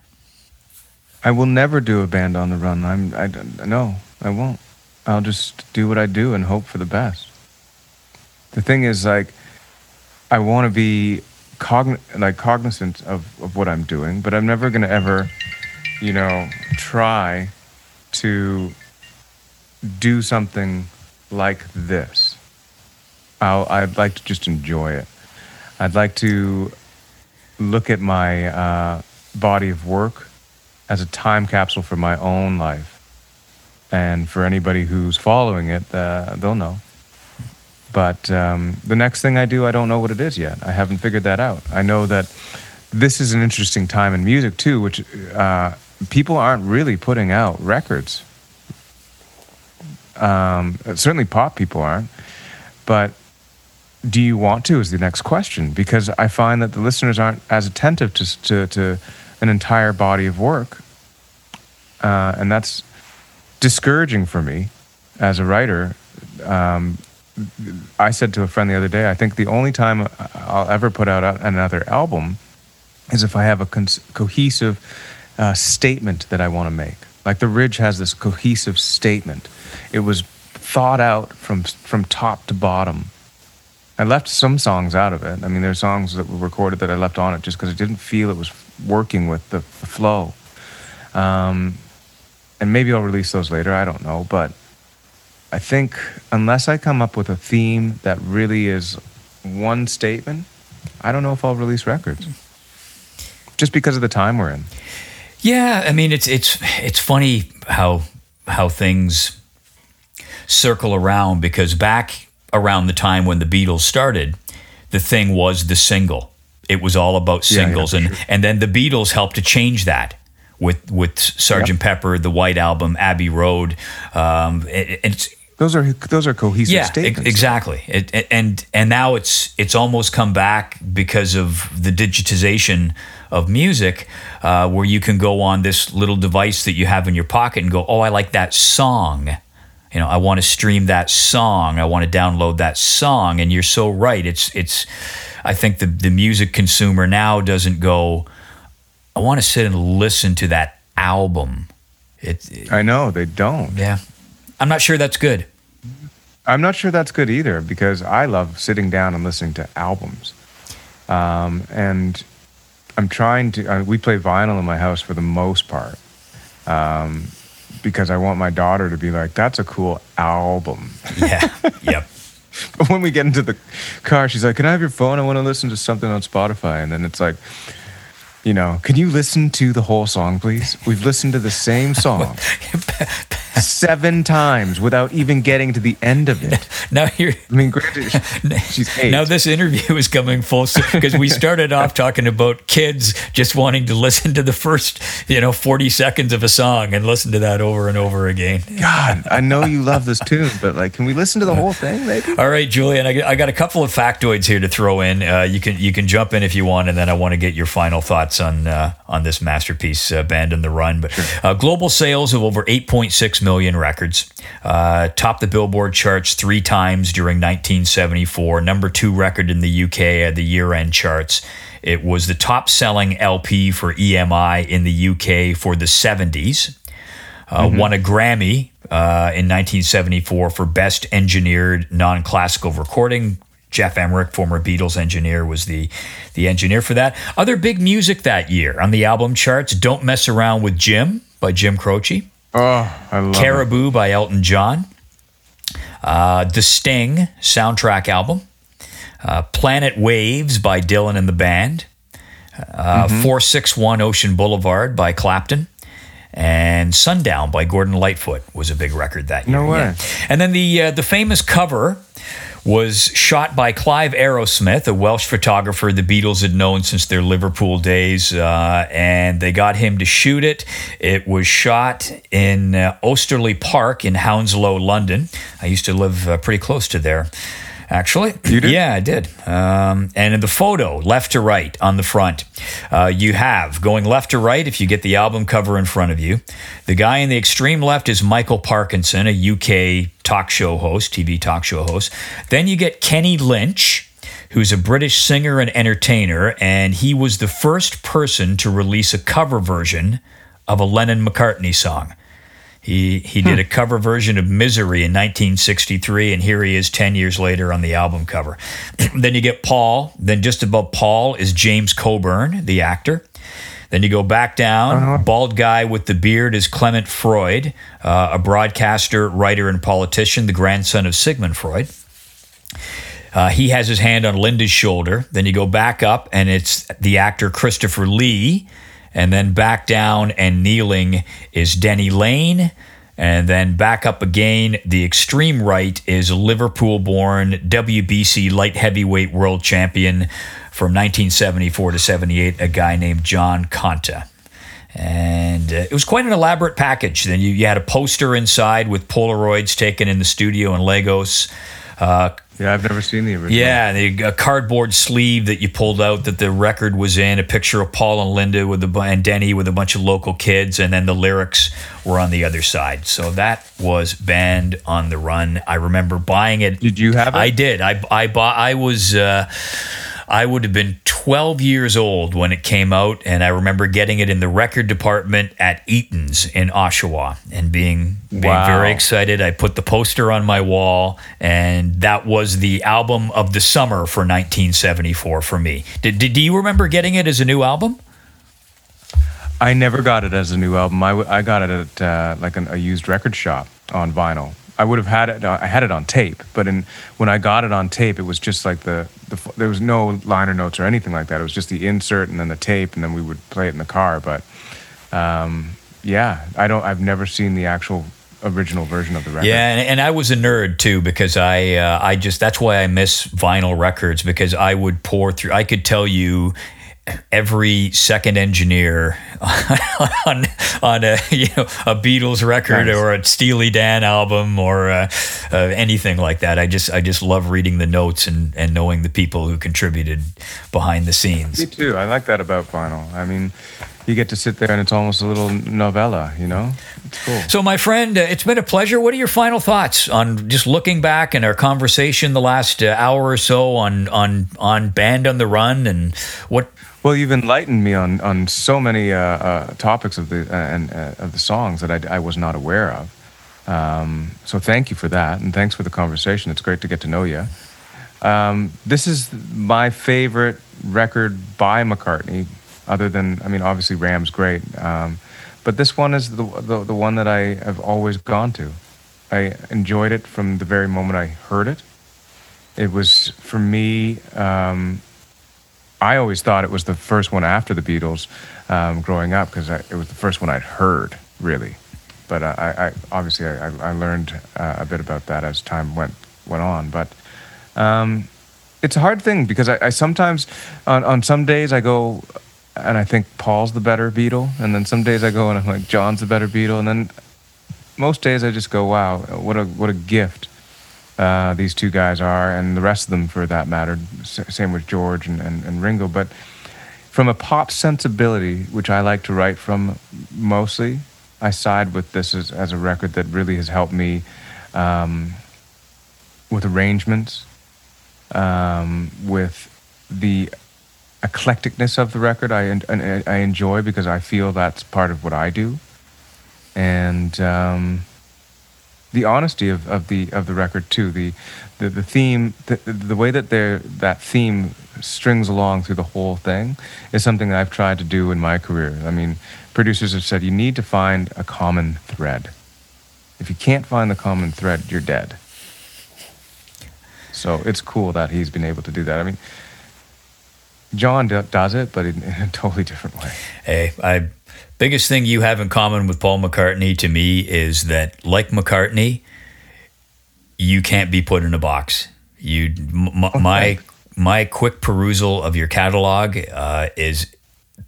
I will never do a band on the run. I'm. I don't- no, I won't. I'll just do what I do and hope for the best. The thing is, like, I want to be cogn- like cognizant of, of what I'm doing, but I'm never gonna ever, you know, try to do something like this. I'll, I'd like to just enjoy it. I'd like to look at my uh, body of work as a time capsule for my own life. And for anybody who's following it, uh, they'll know. But um, the next thing I do, I don't know what it is yet. I haven't figured that out. I know that this is an interesting time in music, too, which uh, people aren't really putting out records. Um, certainly, pop people aren't. But do you want to is the next question because I find that the listeners aren't as attentive to to, to an entire body of work, uh, and that's discouraging for me as a writer. Um, I said to a friend the other day, I think the only time I'll ever put out another album is if I have a cohesive uh, statement that I want to make. Like the Ridge has this cohesive statement. It was thought out from from top to bottom. I left some songs out of it. I mean, there's songs that were recorded that I left on it just because I didn't feel it was working with the, the flow. Um, and maybe I'll release those later. I don't know, but I think unless I come up with a theme that really is one statement, I don't know if I'll release records. Just because of the time we're in. Yeah, I mean it's it's it's funny how how things circle around because back around the time when the Beatles started, the thing was the single. It was all about Yeah, yeah, singles, and sure. and then the Beatles helped to change that with with Sergeant Pepper, the White Album, Abbey Road. Um, it, it's Those are those are cohesive yeah, statements. exactly. It, it- and and now it's it's almost come back because of the digitization of music, uh, where you can go on this little device that you have in your pocket and go, oh, I like that song. You know, I want to stream that song. I want to download that song. And you're so right. It's it's. I think the the music consumer now doesn't go. I want to sit and listen to that album. It, it- I know they don't. yeah. I'm not sure that's good. I'm not sure that's good either because I love sitting down and listening to albums. Um, and I'm trying to, uh, we play vinyl in my house for the most part um, because I want my daughter to be like, that's a cool album. Yeah. yep. But when we get into the car, she's like, can I have your phone? I want to listen to something on Spotify. And then it's like, you know, can you listen to the whole song, please? We've listened to the same song seven times without even getting to the end of it. Now you're. I mean, granted, she's eight. Now this interview is coming full because we started off talking about kids just wanting to listen to the first, you know, 40 seconds of a song and listen to that over and over again. God, I know you love this tune, but like, can we listen to the whole thing, maybe? All right, Julian, I got, I got a couple of factoids here to throw in. Uh, you can you can jump in if you want, and then I want to get your final thoughts on uh, on this masterpiece, uh, Band on the Run. But uh, global sales of over 8.6 million records, uh, topped the Billboard charts three times during 1974. Number two record in the UK at the year end charts. It was the top selling LP for EMI in the UK for the 70s uh, won a Grammy uh, in 1974 for Best Engineered Non Classical Recording. Geoff Emerick, former Beatles engineer, was the, the engineer for that. Other big music that year on the album charts Don't Mess Around with Jim by Jim Croce, Oh, I love it. Caribou by Elton John, uh, The Sting soundtrack album, uh, Planet Waves by Dylan and the Band, uh, 461 Ocean Boulevard by Clapton, and Sundown by Gordon Lightfoot was a big record that year. No way. Yeah. And then the uh, the famous cover was shot by Clive Arrowsmith, a Welsh photographer the Beatles had known since their Liverpool days, uh, and they got him to shoot it. It was shot in uh, Osterley Park in Hounslow, London. I used to live uh, pretty close to there. Actually, You did? Yeah, I did. Um, and in the photo, left to right on the front, uh, you have going left to right. If you get the album cover in front of you, the guy in the extreme left is Michael Parkinson, a UK talk show host, TV talk show host. Then you get Kenny Lynch, who's a British singer and entertainer, and he was the first person to release a cover version of a Lennon McCartney song. He he did a cover version of Misery in 1963, and here he is 10 years later on the album cover. then you get Paul. Then just above Paul is James Coburn, the actor. Then you go back down. Bald guy with the beard is Clement Freud, uh, a broadcaster, writer, and politician, the grandson of Sigmund Freud. Uh, he has his hand on Linda's shoulder. Then you go back up, and it's the actor Christopher Lee. And then back down and kneeling is Denny Laine. And then back up again, the extreme right is Liverpool born WBC light heavyweight world champion from 1974 to 78, a guy named John Conteh. And uh, it was quite an elaborate package. Then you, you had a poster inside with Polaroids taken in the studio in Lagos. Uh, Yeah, I've never seen the original. yeah, the, a cardboard sleeve that you pulled out that the record was in, a picture of Paul and Linda with the and Denny with a bunch of local kids, and then the lyrics were on the other side. So that was Band on the Run. I remember buying it. Did you have it? I did. I I bought. I was. Uh, I would have been 12 years old when it came out, and I remember getting it in the record department at Eaton's in Oshawa and being being Wow. very excited. I put the poster on my wall, and that was the album of the summer for 1974 for me. Did, did do you remember getting it as a new album? I never got it as a new album. I, I got it at uh, like an, a used record shop on vinyl. I would have had it. Uh, I had it on tape, but in when I got it on tape, it was just like the, the there was no liner notes or anything like that. It was just the insert and then the tape, and then we would play it in the car. But um, yeah, I don't. I've never seen the actual original version of the record. Yeah, and, and I was a nerd too because I uh, I just that's why I miss vinyl records because I would pour through. I could tell you every second engineer on on a you know a Beatles record Nice. or a Steely Dan album or uh, uh, anything like that. I just I just love reading the notes and and knowing the people who contributed behind the scenes. Me too. I like that about vinyl. I mean, you get to sit there and it's almost a little novella. You know, it's cool. So, my friend, uh, it's been a pleasure. What are your final thoughts on just looking back and our conversation the last uh, hour or so on on on Band on the Run and what? Well, you've enlightened me on, on so many uh, uh, topics of the uh, and uh, of the songs that I, I was not aware of. Um, so thank you for that, and thanks for the conversation. It's great to get to know you. Um, this is my favorite record by McCartney, other than I mean, obviously Ram's great, um, but this one is the, the the one that I have always gone to. I enjoyed it from the very moment I heard it. It was for me. Um, I always thought it was the first one after the Beatles um, growing up because it was the first one I'd heard, really. But I, I obviously I, I learned uh, a bit about that as time went went on. But um, it's a hard thing because I, I sometimes on, on some days I go and I think Paul's the better Beatle, and then some days I go and I'm like John's the better Beatle, and then most days I just go, wow, what a what a gift uh, these two guys are, and the rest of them for that matter. S- same with George and, and, and Ringo. But from a pop sensibility, which I like to write from mostly, I side with this as, as a record that really has helped me um, with arrangements, um, with the eclecticness of the record. I, I enjoy because I feel that's part of what I do. And. Um, the honesty of, of the of the record too. The the, the theme, the, the way that they that theme strings along through the whole thing is something that I've tried to do in my career. I mean, producers have said you need to find a common thread. If you can't find the common thread, you're dead. So it's cool that he's been able to do that. I mean, John do, does it, but in, in a totally different way. Hey, I biggest thing you have in common with Paul McCartney to me is that, like McCartney, you can't be put in a box. You, m- m- my my quick perusal of your catalog uh, is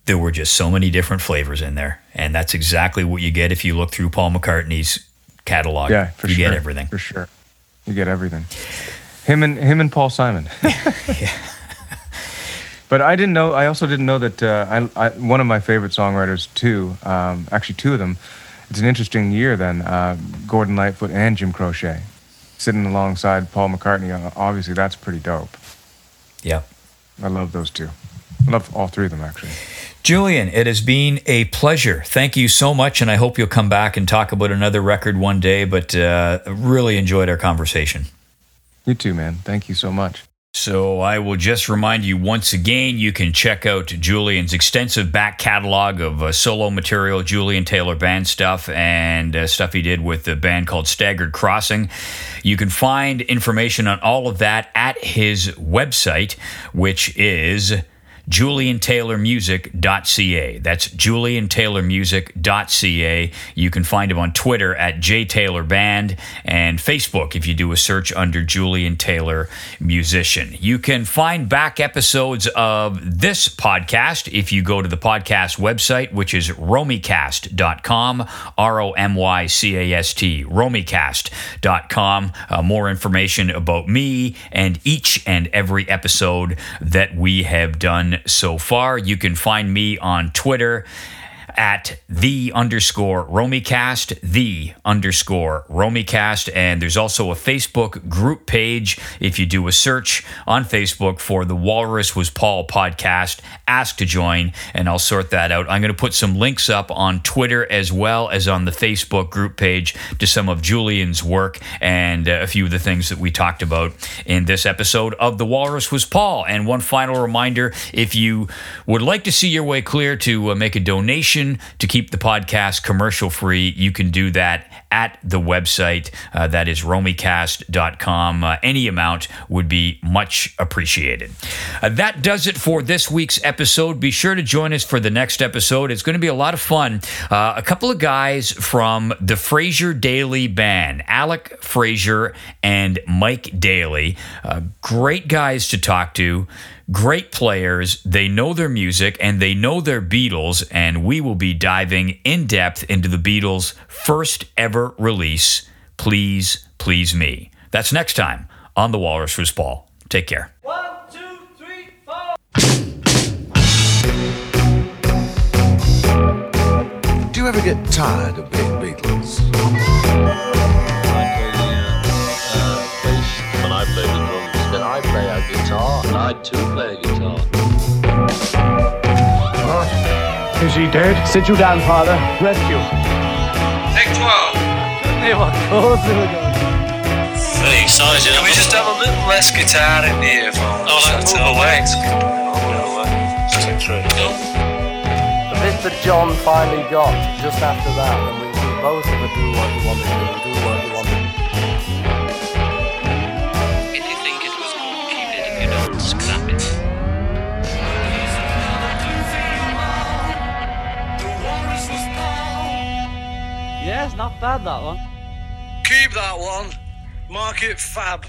there were just so many different flavors in there, and that's exactly what you get if you look through Paul McCartney's catalog. Yeah, for you sure. get everything. For sure. You get everything. Him and him and Paul Simon. But I didn't know. I also didn't know that uh, I, I, one of my favorite songwriters too. Um, actually, two of them. It's an interesting year then. Uh, Gordon Lightfoot and Jim Croce, sitting alongside Paul McCartney. Uh, obviously, that's pretty dope. Yeah. I love those two. I love all three of them actually. Julian, it has been a pleasure. Thank you so much, and I hope you'll come back and talk about another record one day. But uh, really enjoyed our conversation. You too, man. Thank you so much. So I will just remind you once again, you can check out Julian's extensive back catalog of uh, solo material, Julian Taylor band stuff, and uh, stuff he did with the band called Staggered Crossing. You can find information on all of that at his website, which is juliantaylormusic.ca. That's juliantaylormusic.ca. You can find him on Twitter at jtaylorband and Facebook if you do a search under Julian Taylor Musician. You can find back episodes of this podcast if you go to the podcast website, which is romycast.com, R O M Y C A S T, romycast.com. Uh, more information about me and each and every episode that we have done so far. You can find me on Twitter at the underscore Romycast, the underscore Romycast. And there's also a Facebook group page. If you do a search on Facebook for the Walrus Was Paul podcast, ask to join, and I'll sort that out. I'm going to put some links up on Twitter as well as on the Facebook group page to some of Julian's work and uh, a few of the things that we talked about in this episode of The Walrus Was Paul. And one final reminder if you would like to see your way clear to uh, make a donation, to keep the podcast commercial free, you can do that at the website. Uh, that is romycast.com. Uh, any amount would be much appreciated. Uh, that does it for this week's episode. Be sure to join us for the next episode. It's going to be a lot of fun. Uh, a couple of guys from the Fraser Daly Band, Alec Fraser and Mike Daly. Uh, great guys to talk to great players. They know their music and they know their Beatles, and we will be diving in depth into the Beatles' first ever release, Please Please Me. That's next time on The Walrus Was Paul. Take care. One, two, three, four. Do you ever get tired of being Beatles? And I too play guitar. Is he dead? Sit you down, father. Rescue. you. Take 12. Hey, what goes in the gun? Very excited. Can we just have a little less guitar in the earphones? Oh, That's move all. away. Move away. Take three. The bit that John finally got just after that, and we, we both of it do what we wanted to do, do what we Not bad that one. Keep that one. Mark it fab.